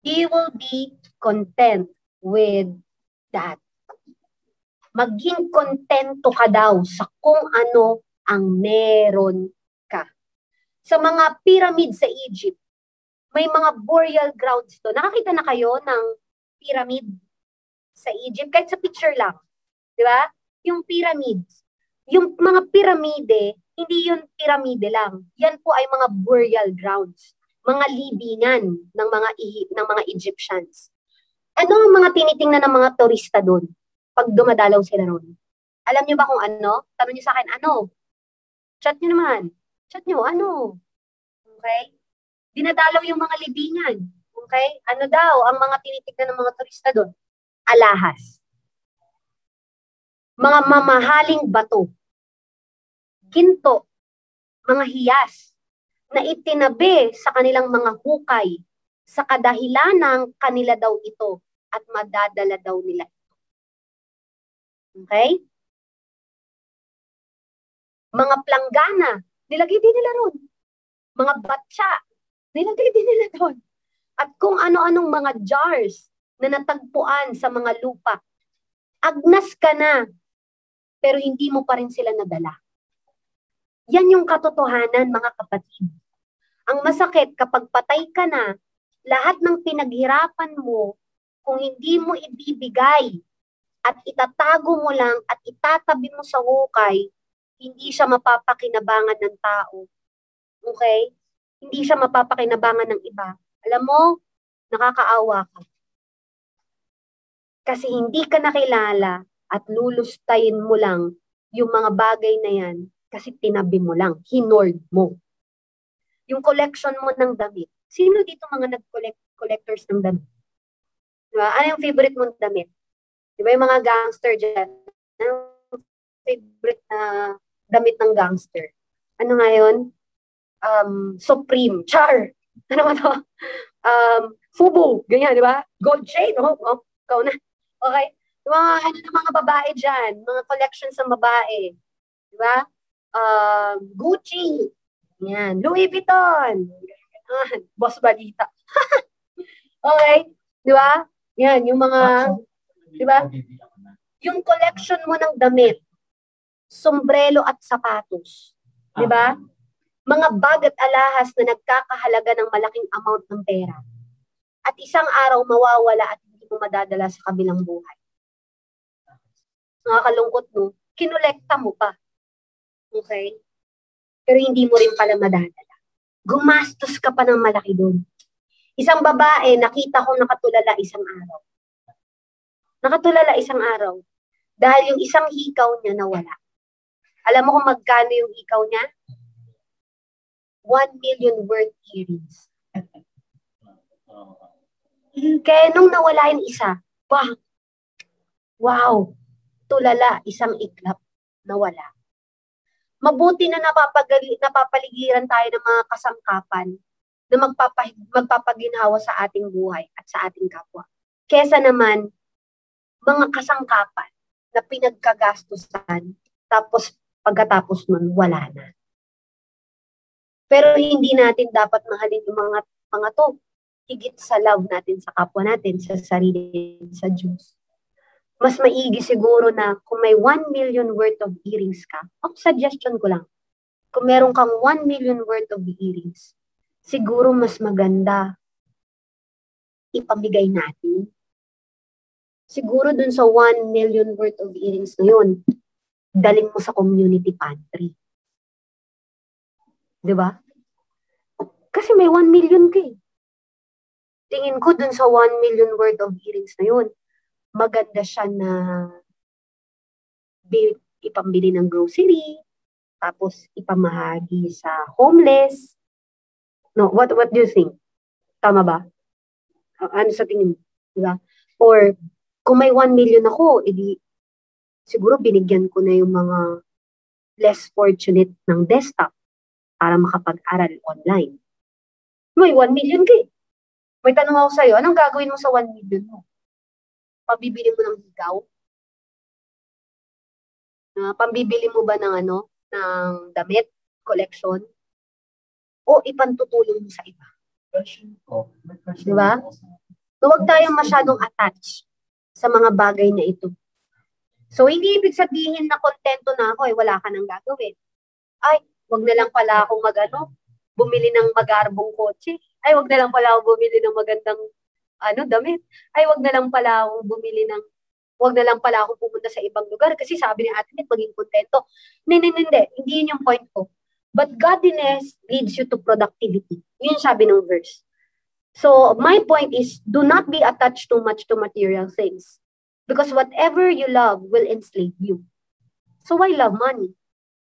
He will be content with that. Maging kontento ka daw sa kung ano ang meron ka. Sa mga pyramid sa Egypt, may mga burial grounds to. Nakakita na kayo ng pyramid sa Egypt? Kahit sa picture lang. Di ba? Yung pyramids. Yung mga piramide, hindi yun piramide lang. Yan po ay mga burial grounds. Mga libingan ng mga ng mga Egyptians. Ano ang mga tinitingnan ng mga turista doon pag dumadalaw sila roon? Alam niyo ba kung ano? Tanong niyo sa akin, ano? Chat niyo naman. Chat niyo, ano? Okay? Dinadalaw yung mga libingan. Okay? Ano daw ang mga tinitignan ng mga turista doon? Alahas. Mga mamahaling bato. Ginto. Mga hiyas na itinabi sa kanilang mga hukay sa kadahilan ng kanila daw ito at madadala daw nila ito. Okay? Mga planggana, nilagay din nila ron. Mga batsa, nilagay din nila doon. At kung ano-anong mga jars na natagpuan sa mga lupa, agnas ka na, pero hindi mo pa rin sila nadala. Yan yung katotohanan, mga kapatid. Ang masakit kapag patay ka na, lahat ng pinaghirapan mo, kung hindi mo ibibigay at itatago mo lang at itatabi mo sa hukay, hindi siya mapapakinabangan ng tao. Okay? Hindi siya mapapakinabangan ng iba. Alam mo, nakakaawa ka. Kasi hindi ka nakilala at lulustayin mo lang yung mga bagay na yan kasi tinabi mo lang, hinord mo. Yung collection mo ng damit. Sino dito mga nag-collect collectors ng damit? Diba? Ano yung favorite mong damit? Diba yung mga gangster dyan? Ano favorite na damit ng gangster? Ano nga yun? Um, Supreme. Char. [laughs] Ano ba to? Um, Fubu. Ganyan, di ba? Gold chain. Oh, oh, ikaw na. Okay? Yung mga, ano mga babae dyan, mga collections ng babae. Di ba? Uh, Gucci. Yan. Louis Vuitton. Ah, [laughs] boss balita. [laughs] okay? Di ba? Yan, yung mga, di ba? Yung collection mo ng damit, sombrero at sapatos. Di ba? Mga bag at alahas na nagkakahalaga ng malaking amount ng pera. At isang araw mawawala at hindi mo madadala sa kabilang buhay. Nakakalungkot no? Kinolekta mo pa. Okay? Pero hindi mo rin pala madadala. Gumastos ka pa ng malaki doon. Isang babae, nakita kong nakatulala isang araw. Nakatulala isang araw. Dahil yung isang hikaw niya nawala. Alam mo kung magkano yung hikaw niya? 1 million worth earrings. Kaya nung nawala yung isa, wow, wow, tulala, isang iklap, nawala. Mabuti na napapagali, napapaligiran tayo ng mga kasangkapan na magpapa, magpapaginhawa sa ating buhay at sa ating kapwa. Kesa naman, mga kasangkapan na pinagkagastusan, tapos pagkatapos nun, wala na. Pero hindi natin dapat mahalin yung mga, mga to. Higit sa love natin sa kapwa natin, sa sarili, sa Diyos mas maigi siguro na kung may 1 million worth of earrings ka, ako suggestion ko lang, kung meron kang 1 million worth of earrings, siguro mas maganda ipamigay natin. Siguro dun sa 1 million worth of earrings na yun, dalin mo sa community pantry. Ba? Kasi may 1 million ka eh. Tingin ko dun sa 1 million worth of earrings na yun, maganda siya na ipambili ng grocery, tapos ipamahagi sa homeless. No, what what do you think? Tama ba? Ano sa tingin mo? Diba? Or kung may 1 million ako, edi siguro binigyan ko na yung mga less fortunate ng desktop para makapag-aral online. May 1 million ka eh. May tanong ako sa'yo, anong gagawin mo sa 1 million mo? Pabibili mo ng higaw? Uh, pambibili mo ba ng ano? ng damit, collection, o ipantutulong mo sa iba. Di ba? Huwag tayong masyadong attached sa mga bagay na ito. So, hindi ibig sabihin na kontento na ako, eh, wala ka nang gagawin. Ay, wag na lang pala akong magano, bumili ng magarbong kotse. Ay, wag na lang pala ako bumili ng magandang ano, damit. Ay, wag na lang pala akong bumili ng wag na lang pala ako pumunta sa ibang lugar kasi sabi ni Ate maging kontento. Hindi, hindi, hindi. Hindi yun yung point ko. But godliness leads you to productivity. Yun sabi ng verse. So, my point is, do not be attached too much to material things. Because whatever you love will enslave you. So, why love money?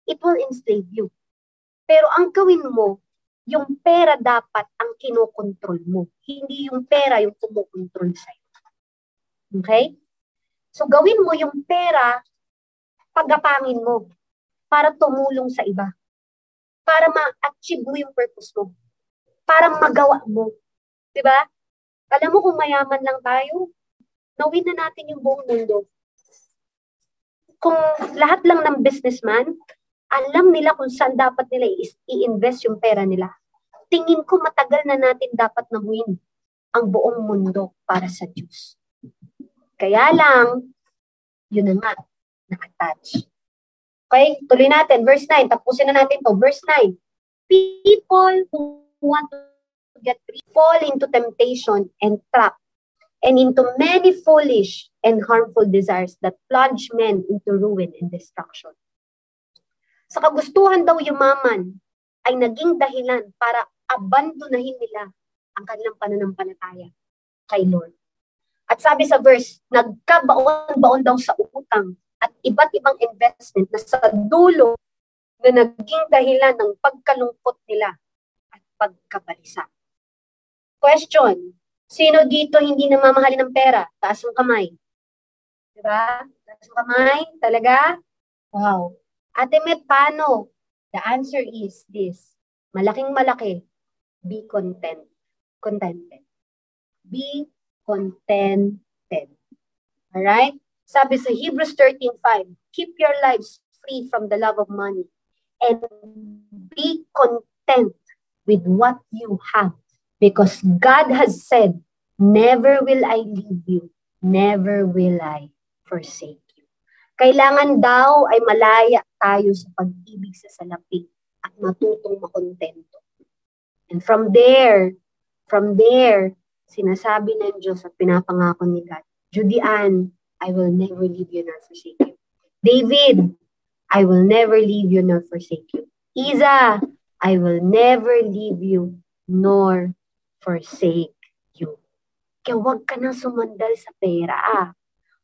It will enslave you. Pero ang gawin mo, yung pera dapat ang kinokontrol mo. Hindi yung pera yung kumukontrol sa'yo. Okay? So gawin mo yung pera, pagapangin mo para tumulong sa iba. Para ma-achieve mo yung purpose mo. Para magawa mo. ba? Alam mo kung mayaman lang tayo, nawin na natin yung buong mundo. Kung lahat lang ng businessman, alam nila kung saan dapat nila i-invest yung pera nila. Tingin ko matagal na natin dapat nabuin ang buong mundo para sa Diyos. Kaya lang, yun na nga, na-attach. Okay, tuloy natin. Verse 9. Tapusin na natin to. Verse 9. People who want to get free fall into temptation and trap and into many foolish and harmful desires that plunge men into ruin and destruction. Sa kagustuhan daw yumaman ay naging dahilan para abandonahin nila ang kanilang pananampalataya kay Lord. At sabi sa verse, nagkabaon-baon daw sa utang at iba't ibang investment na sa dulo na naging dahilan ng pagkalungkot nila at pagkabalisa. Question, sino dito hindi namamahalin ng pera? Taas ang kamay. Diba? Taas ang kamay? Talaga? Wow. Ate Met, paano? The answer is this. Malaking malaki. Be content. Contented. Be contented. Alright? Sabi sa Hebrews 13.5, Keep your lives free from the love of money and be content with what you have. Because God has said, Never will I leave you, never will I forsake kailangan daw ay malaya tayo sa pag-ibig sa salapi at matutong makontento. And from there, from there, sinasabi ng Diyos at pinapangako ni God, Judian, I will never leave you nor forsake you. David, I will never leave you nor forsake you. Isa, I will never leave you nor forsake you. Kaya huwag ka na sumandal sa pera. Ah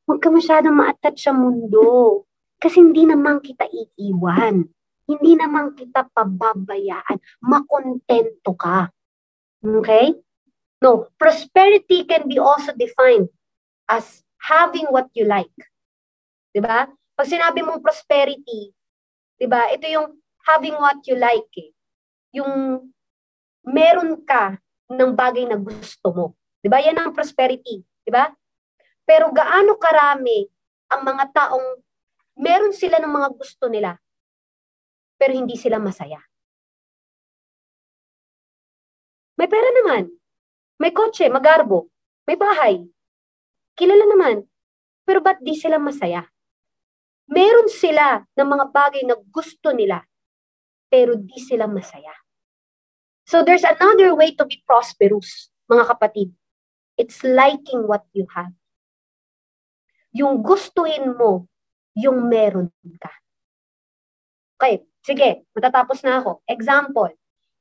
huwag ka masyadong ma-attach sa mundo. Kasi hindi naman kita iiwan. Hindi naman kita pababayaan. Makontento ka. Okay? No, prosperity can be also defined as having what you like. 'Di ba? Pag sinabi mong prosperity, 'di ba? Ito yung having what you like eh. Yung meron ka ng bagay na gusto mo. 'Di ba? Yan ang prosperity, 'di ba? Pero gaano karami ang mga taong meron sila ng mga gusto nila, pero hindi sila masaya. May pera naman. May kotse, magarbo. May bahay. Kilala naman. Pero ba't di sila masaya? Meron sila ng mga bagay na gusto nila, pero di sila masaya. So there's another way to be prosperous, mga kapatid. It's liking what you have yung gustuhin mo, yung meron ka. Okay, sige, matatapos na ako. Example,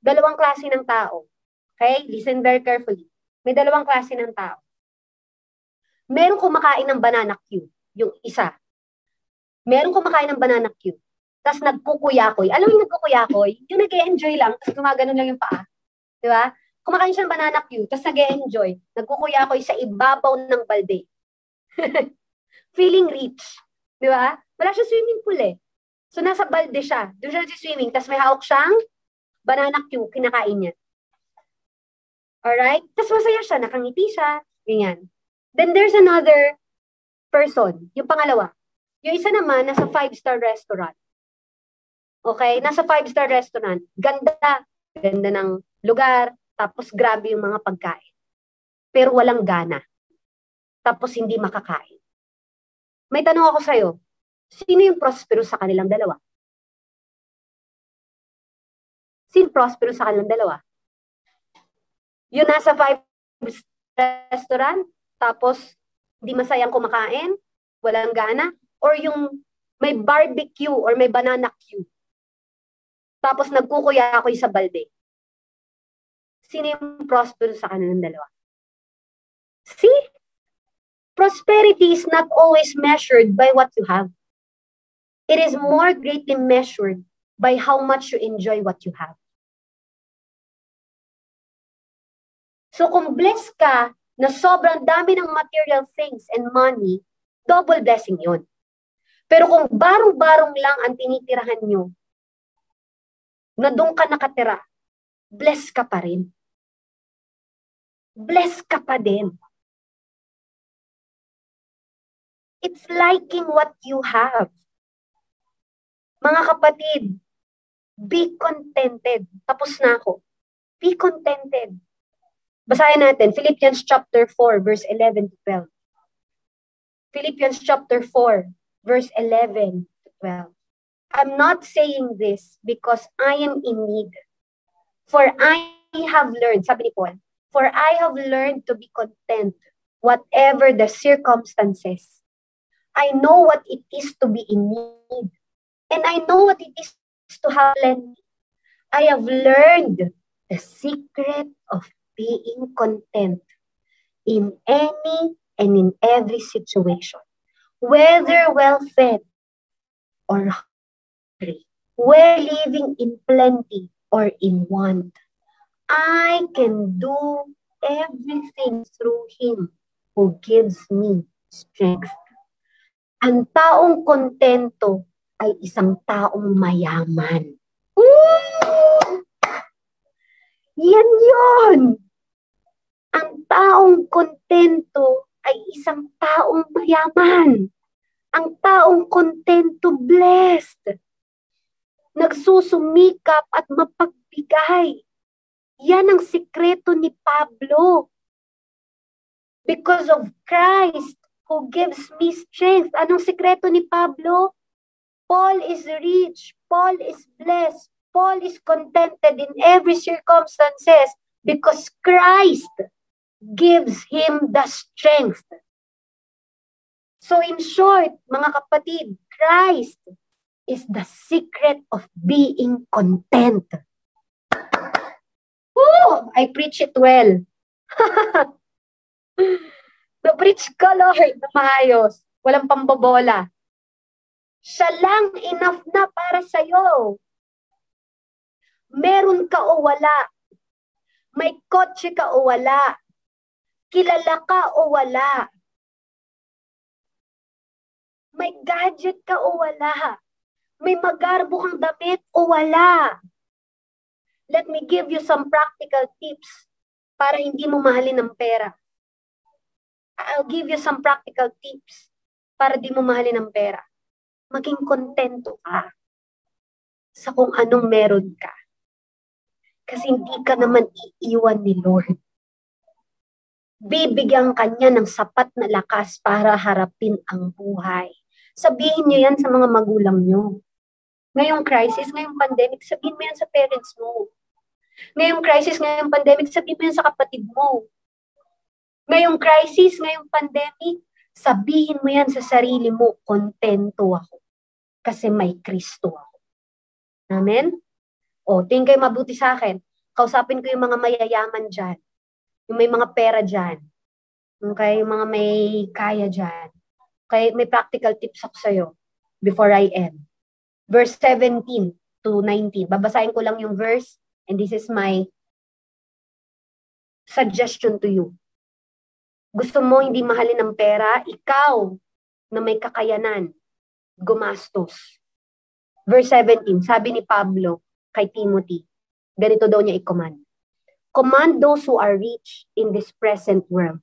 dalawang klase ng tao. Okay, listen very carefully. May dalawang klase ng tao. Meron kumakain ng banana cue, yung isa. Meron kumakain ng banana cue, tapos nagkukuyakoy. Alam mo yung nagkukuyakoy? Yung nag enjoy lang, tapos gumagano lang yung paa. Di ba? Kumakain siya ng banana cue, tapos nag enjoy Nagkukuyakoy sa ibabaw ng balde. [laughs] feeling rich. Di ba? Wala siya swimming pool eh. So, nasa balde siya. Doon siya nag-swimming. Tapos may hawak siyang banana cue, kinakain niya. Alright? Tapos masaya siya, nakangiti siya. Ganyan. Then there's another person, yung pangalawa. Yung isa naman, nasa five-star restaurant. Okay? Nasa five-star restaurant. Ganda. Ganda ng lugar. Tapos grabe yung mga pagkain. Pero walang gana. Tapos hindi makakain. May tanong ako sa'yo. Sino yung prosperous sa kanilang dalawa? Sino prosperous sa kanilang dalawa? Yung nasa five restaurant, tapos hindi masayang kumakain, walang gana, or yung may barbecue or may banana queue. Tapos nagkukuya ako sa balde. Sino yung prosperous sa kanilang dalawa? See? Prosperity is not always measured by what you have. It is more greatly measured by how much you enjoy what you have. So kung blessed ka na sobrang dami ng material things and money, double blessing yun. Pero kung barong-barong lang ang tinitirahan nyo, na doon ka nakatira, bless ka pa rin. Bless ka pa din. It's liking what you have. Mga kapatid, be contented. Tapos na ako. Be contented. Basahin natin, Philippians chapter 4, verse 11 to 12. Philippians chapter 4, verse 11 to 12. I'm not saying this because I am in need. For I have learned, sabi ni Paul, for I have learned to be content, whatever the circumstances. I know what it is to be in need. And I know what it is to have plenty. I have learned the secret of being content in any and in every situation, whether well fed or hungry, whether living in plenty or in want. I can do everything through Him who gives me strength. Ang taong kontento ay isang taong mayaman. Woo! Yan yon! Ang taong kontento ay isang taong mayaman. Ang taong kontento blessed. Nagsusumikap at mapagbigay. Yan ang sikreto ni Pablo. Because of Christ who gives me strength. Anong sikreto ni Pablo? Paul is rich. Paul is blessed. Paul is contented in every circumstances because Christ gives him the strength. So in short, mga kapatid, Christ is the secret of being content. Woo! I preach it well. [laughs] Na-preach ko, Lord, na maayos. Walang pambobola. Siya lang enough na para sa'yo. Meron ka o wala. May kotse ka o wala. Kilala ka o wala? May gadget ka o wala? May magarbo kang damit o wala? Let me give you some practical tips para hindi mo mahalin ng pera. I'll give you some practical tips para di mo mahalin ng pera. Maging kontento ka sa kung anong meron ka. Kasi hindi ka naman iiwan ni Lord bibigyan kanya ng sapat na lakas para harapin ang buhay. Sabihin niyo yan sa mga magulang niyo. Ngayong crisis, ngayong pandemic, sabihin mo yan sa parents mo. Ngayong crisis, ngayong pandemic, sabihin mo yan sa kapatid mo. Ngayong crisis, ngayong pandemic, sabihin mo yan sa sarili mo, kontento ako. Kasi may Kristo ako. Amen? O, tingin kayo mabuti sa akin. Kausapin ko yung mga mayayaman dyan yung may mga pera dyan. Okay, yung mga may kaya dyan. Okay, may practical tips ako sa'yo before I end. Verse 17 to 19. Babasahin ko lang yung verse and this is my suggestion to you. Gusto mo hindi mahalin ng pera, ikaw na may kakayanan, gumastos. Verse 17, sabi ni Pablo kay Timothy, ganito daw niya i-command Command those who are rich in this present world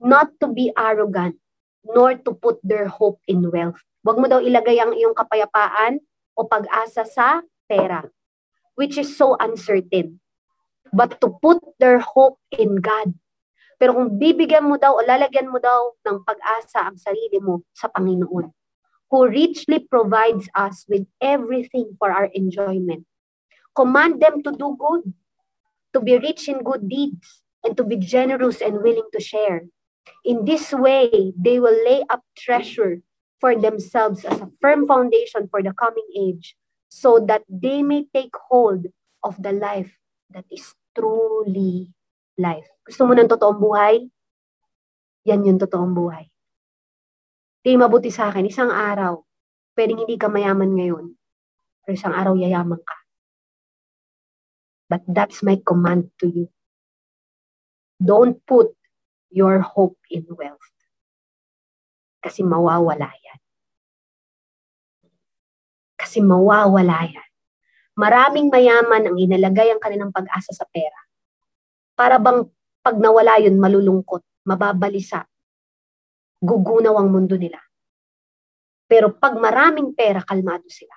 not to be arrogant nor to put their hope in wealth. Huwag mo daw ilagay ang iyong kapayapaan o pag-asa sa pera, which is so uncertain. But to put their hope in God. Pero kung bibigyan mo daw o lalagyan mo daw ng pag-asa ang sarili mo sa Panginoon, who richly provides us with everything for our enjoyment. Command them to do good, to be rich in good deeds, and to be generous and willing to share. In this way, they will lay up treasure for themselves as a firm foundation for the coming age, so that they may take hold of the life that is truly life. Gusto mo ng totoong buhay? Yan yung totoong buhay. Di mabuti sa akin, isang araw, pwedeng hindi ka mayaman ngayon, pero isang araw yayaman ka. But that's my command to you. Don't put your hope in wealth. Kasi mawawala yan. Kasi mawawala yan. Maraming mayaman ang inalagay ang kanilang pag-asa sa pera. Para bang pag nawala yun, malulungkot, mababalisa, gugunaw ang mundo nila. Pero pag maraming pera, kalmado sila.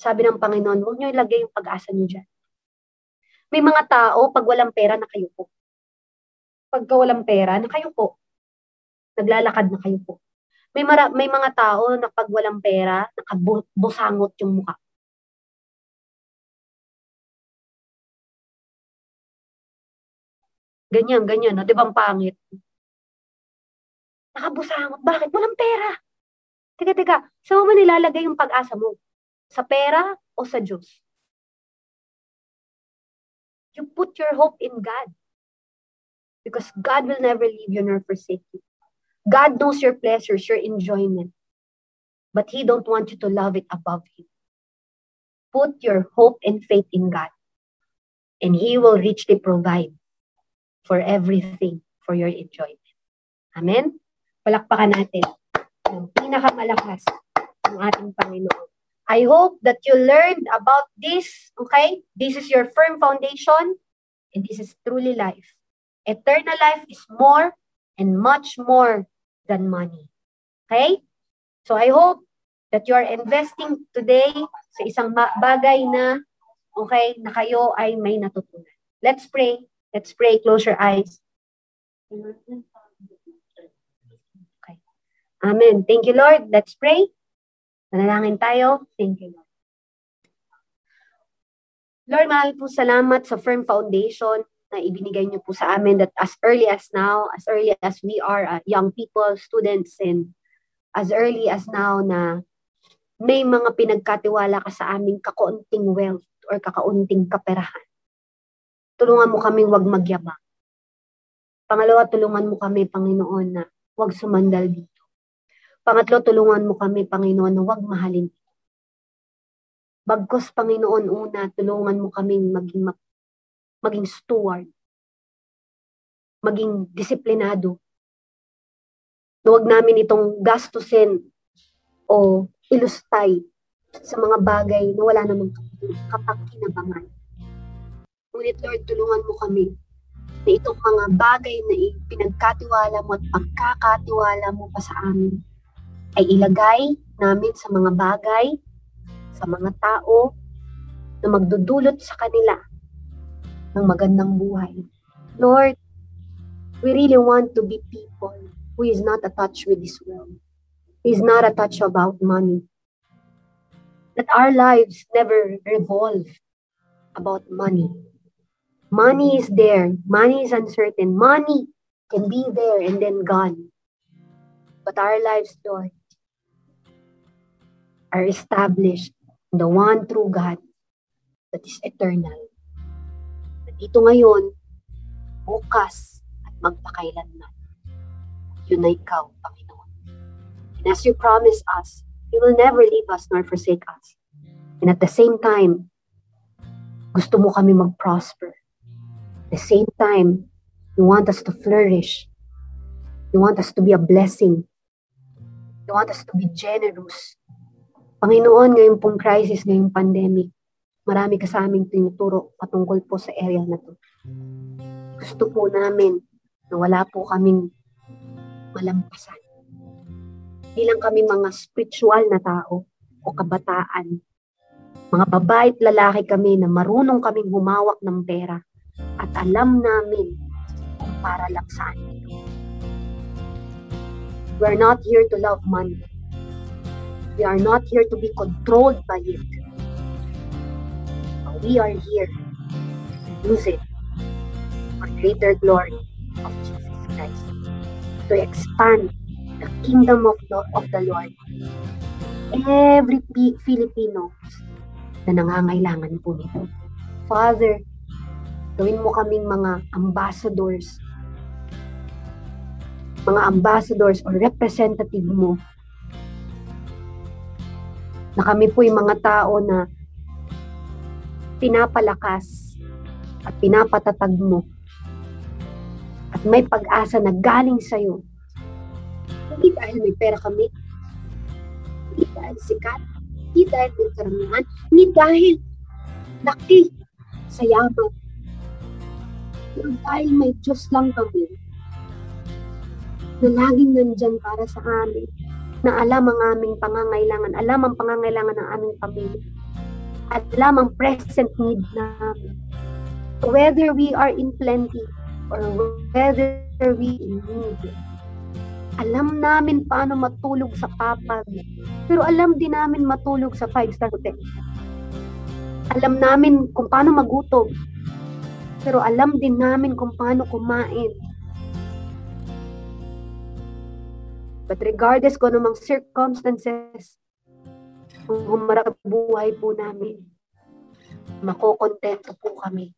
Sabi ng Panginoon, huwag niyo ilagay yung pag-asa niyo dyan. May mga tao, pag walang pera, nakayupo. Pagka walang pera, nakayupo. Naglalakad na kayo po. May, mara- may mga tao na pag walang pera, nakabusangot yung mukha. Ganyan, ganyan. No? Di ba ang pangit? Nakabusangot. Bakit? Walang pera. Teka, teka. Saan mo nilalagay yung pag-asa mo? Sa pera o sa Diyos? You put your hope in God. Because God will never leave you nor forsake you. God knows your pleasures, your enjoyment. But He don't want you to love it above Him. Put your hope and faith in God. And He will richly provide for everything for your enjoyment. Amen? palakpakan natin ng pinakamalakas ng ating Panginoon. I hope that you learned about this, okay? This is your firm foundation, and this is truly life. Eternal life is more and much more than money. Okay? So I hope that you are investing today sa isang bagay na, okay, na kayo ay may natutunan. Let's pray. Let's pray. Close your eyes. Amen. Thank you, Lord. Let's pray. Manalangin tayo. Thank you, Lord. Lord, marami po salamat sa firm foundation na ibinigay niyo po sa amin that as early as now, as early as we are uh, young people, students, and as early as now na may mga pinagkatiwala ka sa aming kakaunting wealth or kakaunting kaperahan. Tulungan mo kaming wag magyabang. Pangalawa, tulungan mo kami, Panginoon, na wag sumandal dito. Pangatlo, tulungan mo kami, Panginoon, na huwag mahalin. Bagkos, Panginoon, una, tulungan mo kaming maging, maging steward. Maging disiplinado. Na huwag namin itong gastusin o ilustay sa mga bagay na wala namang kapakinabangan. Ngunit Lord, tulungan mo kami na itong mga bagay na pinagkatiwala mo at pagkakatiwala mo pa sa amin ay ilagay namin sa mga bagay, sa mga tao na magdudulot sa kanila ng magandang buhay. Lord, we really want to be people who is not attached with this world, who is not attached about money. That our lives never revolve about money. Money is there. Money is uncertain. Money can be there and then gone. But our lives, Lord, are established in the one true God that is eternal. Nandito ngayon, bukas, at magpakailanman. Yun na ikaw, Panginoon. And as you promise us, you will never leave us nor forsake us. And at the same time, gusto mo kami mag-prosper. The same time, you want us to flourish. You want us to be a blessing. You want us to be generous. Panginoon, ngayon pong crisis, ngayong pandemic, marami ka sa aming tinuturo patungkol po sa area na to. Gusto po namin na wala po kaming malampasan. Bilang kami mga spiritual na tao o kabataan Mga babae at lalaki kami na marunong kaming humawak ng pera at alam namin kung para lang saan ito. We're not here to love money. We are not here to be controlled by it. But we are here to use it for greater glory of Jesus Christ. To expand the kingdom of the, of the Lord. Every Filipino na nangangailangan po nito. Father, gawin mo kaming mga ambassadors. Mga ambassadors or representative mo. Na kami po yung mga tao na pinapalakas at pinapatatag mo. At may pag-asa na galing sa iyo. Hindi dahil may pera kami, hindi dahil sikat, hindi dahil may karamihan, hindi dahil laki sa yaman. Pero dahil may Diyos lang kami, na laging nandyan para sa amin, na alam ang aming pangangailangan, alam ang pangangailangan ng aming pamilya, at alam ang present need namin. Whether we are in plenty or whether we in need, alam namin paano matulog sa papag, pero alam din namin matulog sa five-star hotel. Alam namin kung paano magutom, pero alam din namin kung paano kumain But regardless kung anumang circumstances, kung humarap buhay po namin, makokontento po kami.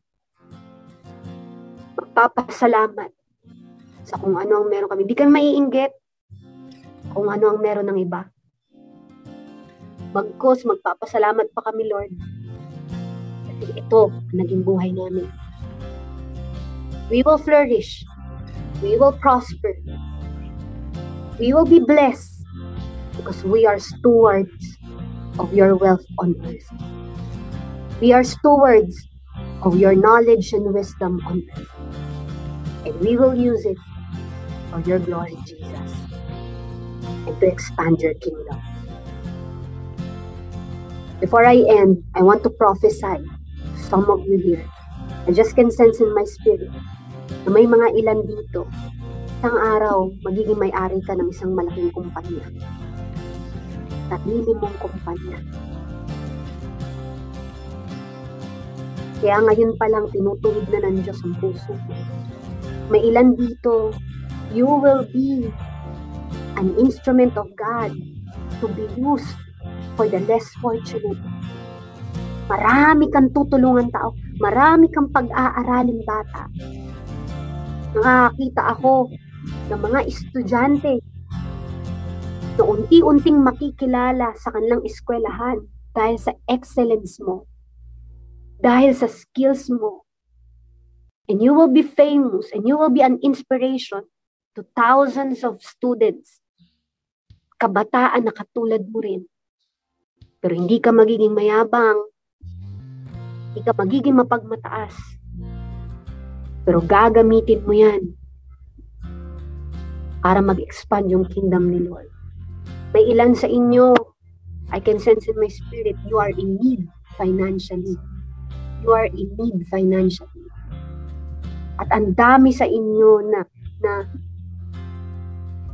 Magpapasalamat sa kung ano ang meron kami. Hindi kami maiinggit kung ano ang meron ng iba. Bagkos, magpapasalamat pa kami, Lord. Kasi ito naging buhay namin. We will flourish. We will prosper we will be blessed because we are stewards of your wealth on earth. We are stewards of your knowledge and wisdom on earth. And we will use it for your glory, Jesus, and to expand your kingdom. Before I end, I want to prophesy some of you here. I just can sense in my spirit na may mga ilan dito Isang araw, magiging may-ari ka ng isang malaking kumpanya. Sarili mong kumpanya. Kaya ngayon pa lang tinutuwid na ng Diyos ang puso. May ilan dito, you will be an instrument of God to be used for the less fortunate. Marami kang tutulungan tao. Marami kang pag-aaraling bata. Nakakita ako ng mga estudyante na unti-unting makikilala sa kanilang eskwelahan dahil sa excellence mo, dahil sa skills mo. And you will be famous and you will be an inspiration to thousands of students. Kabataan na katulad mo rin. Pero hindi ka magiging mayabang. Hindi ka magiging mapagmataas. Pero gagamitin mo yan para mag-expand yung kingdom ni Lord. May ilan sa inyo, I can sense in my spirit, you are in need financially. You are in need financially. At ang dami sa inyo na na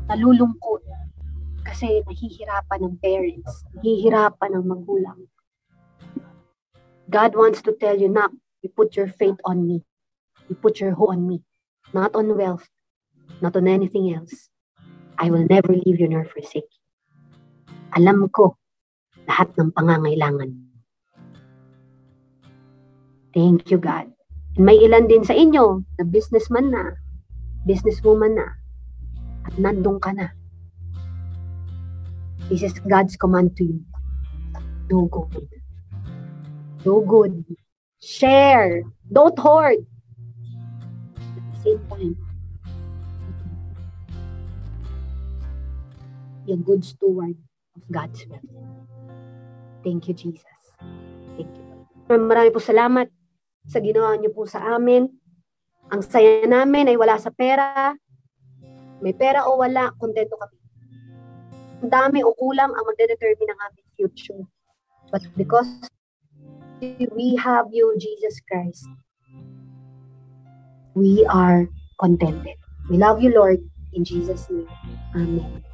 nalulungkot kasi nahihirapan ng parents, nahihirapan ng magulang. God wants to tell you, Nak, you put your faith on me. You put your hope on me. Not on wealth, not on anything else. I will never leave you nor forsake you. Alam ko lahat ng pangangailangan. Thank you, God. And may ilan din sa inyo na businessman na, businesswoman na, at nandun ka na. This is God's command to you. Do good. Do good. Share. Don't hoard. Same time, be a good steward of God's will. Thank you, Jesus. Thank you. Marami po salamat sa ginawa niyo po sa amin. Ang saya namin ay wala sa pera. May pera o wala, kontento kami. Ang dami o kulang ang magdedetermine ng aming future. But because we have you, Jesus Christ, we are contented. We love you, Lord. In Jesus' name. Amen.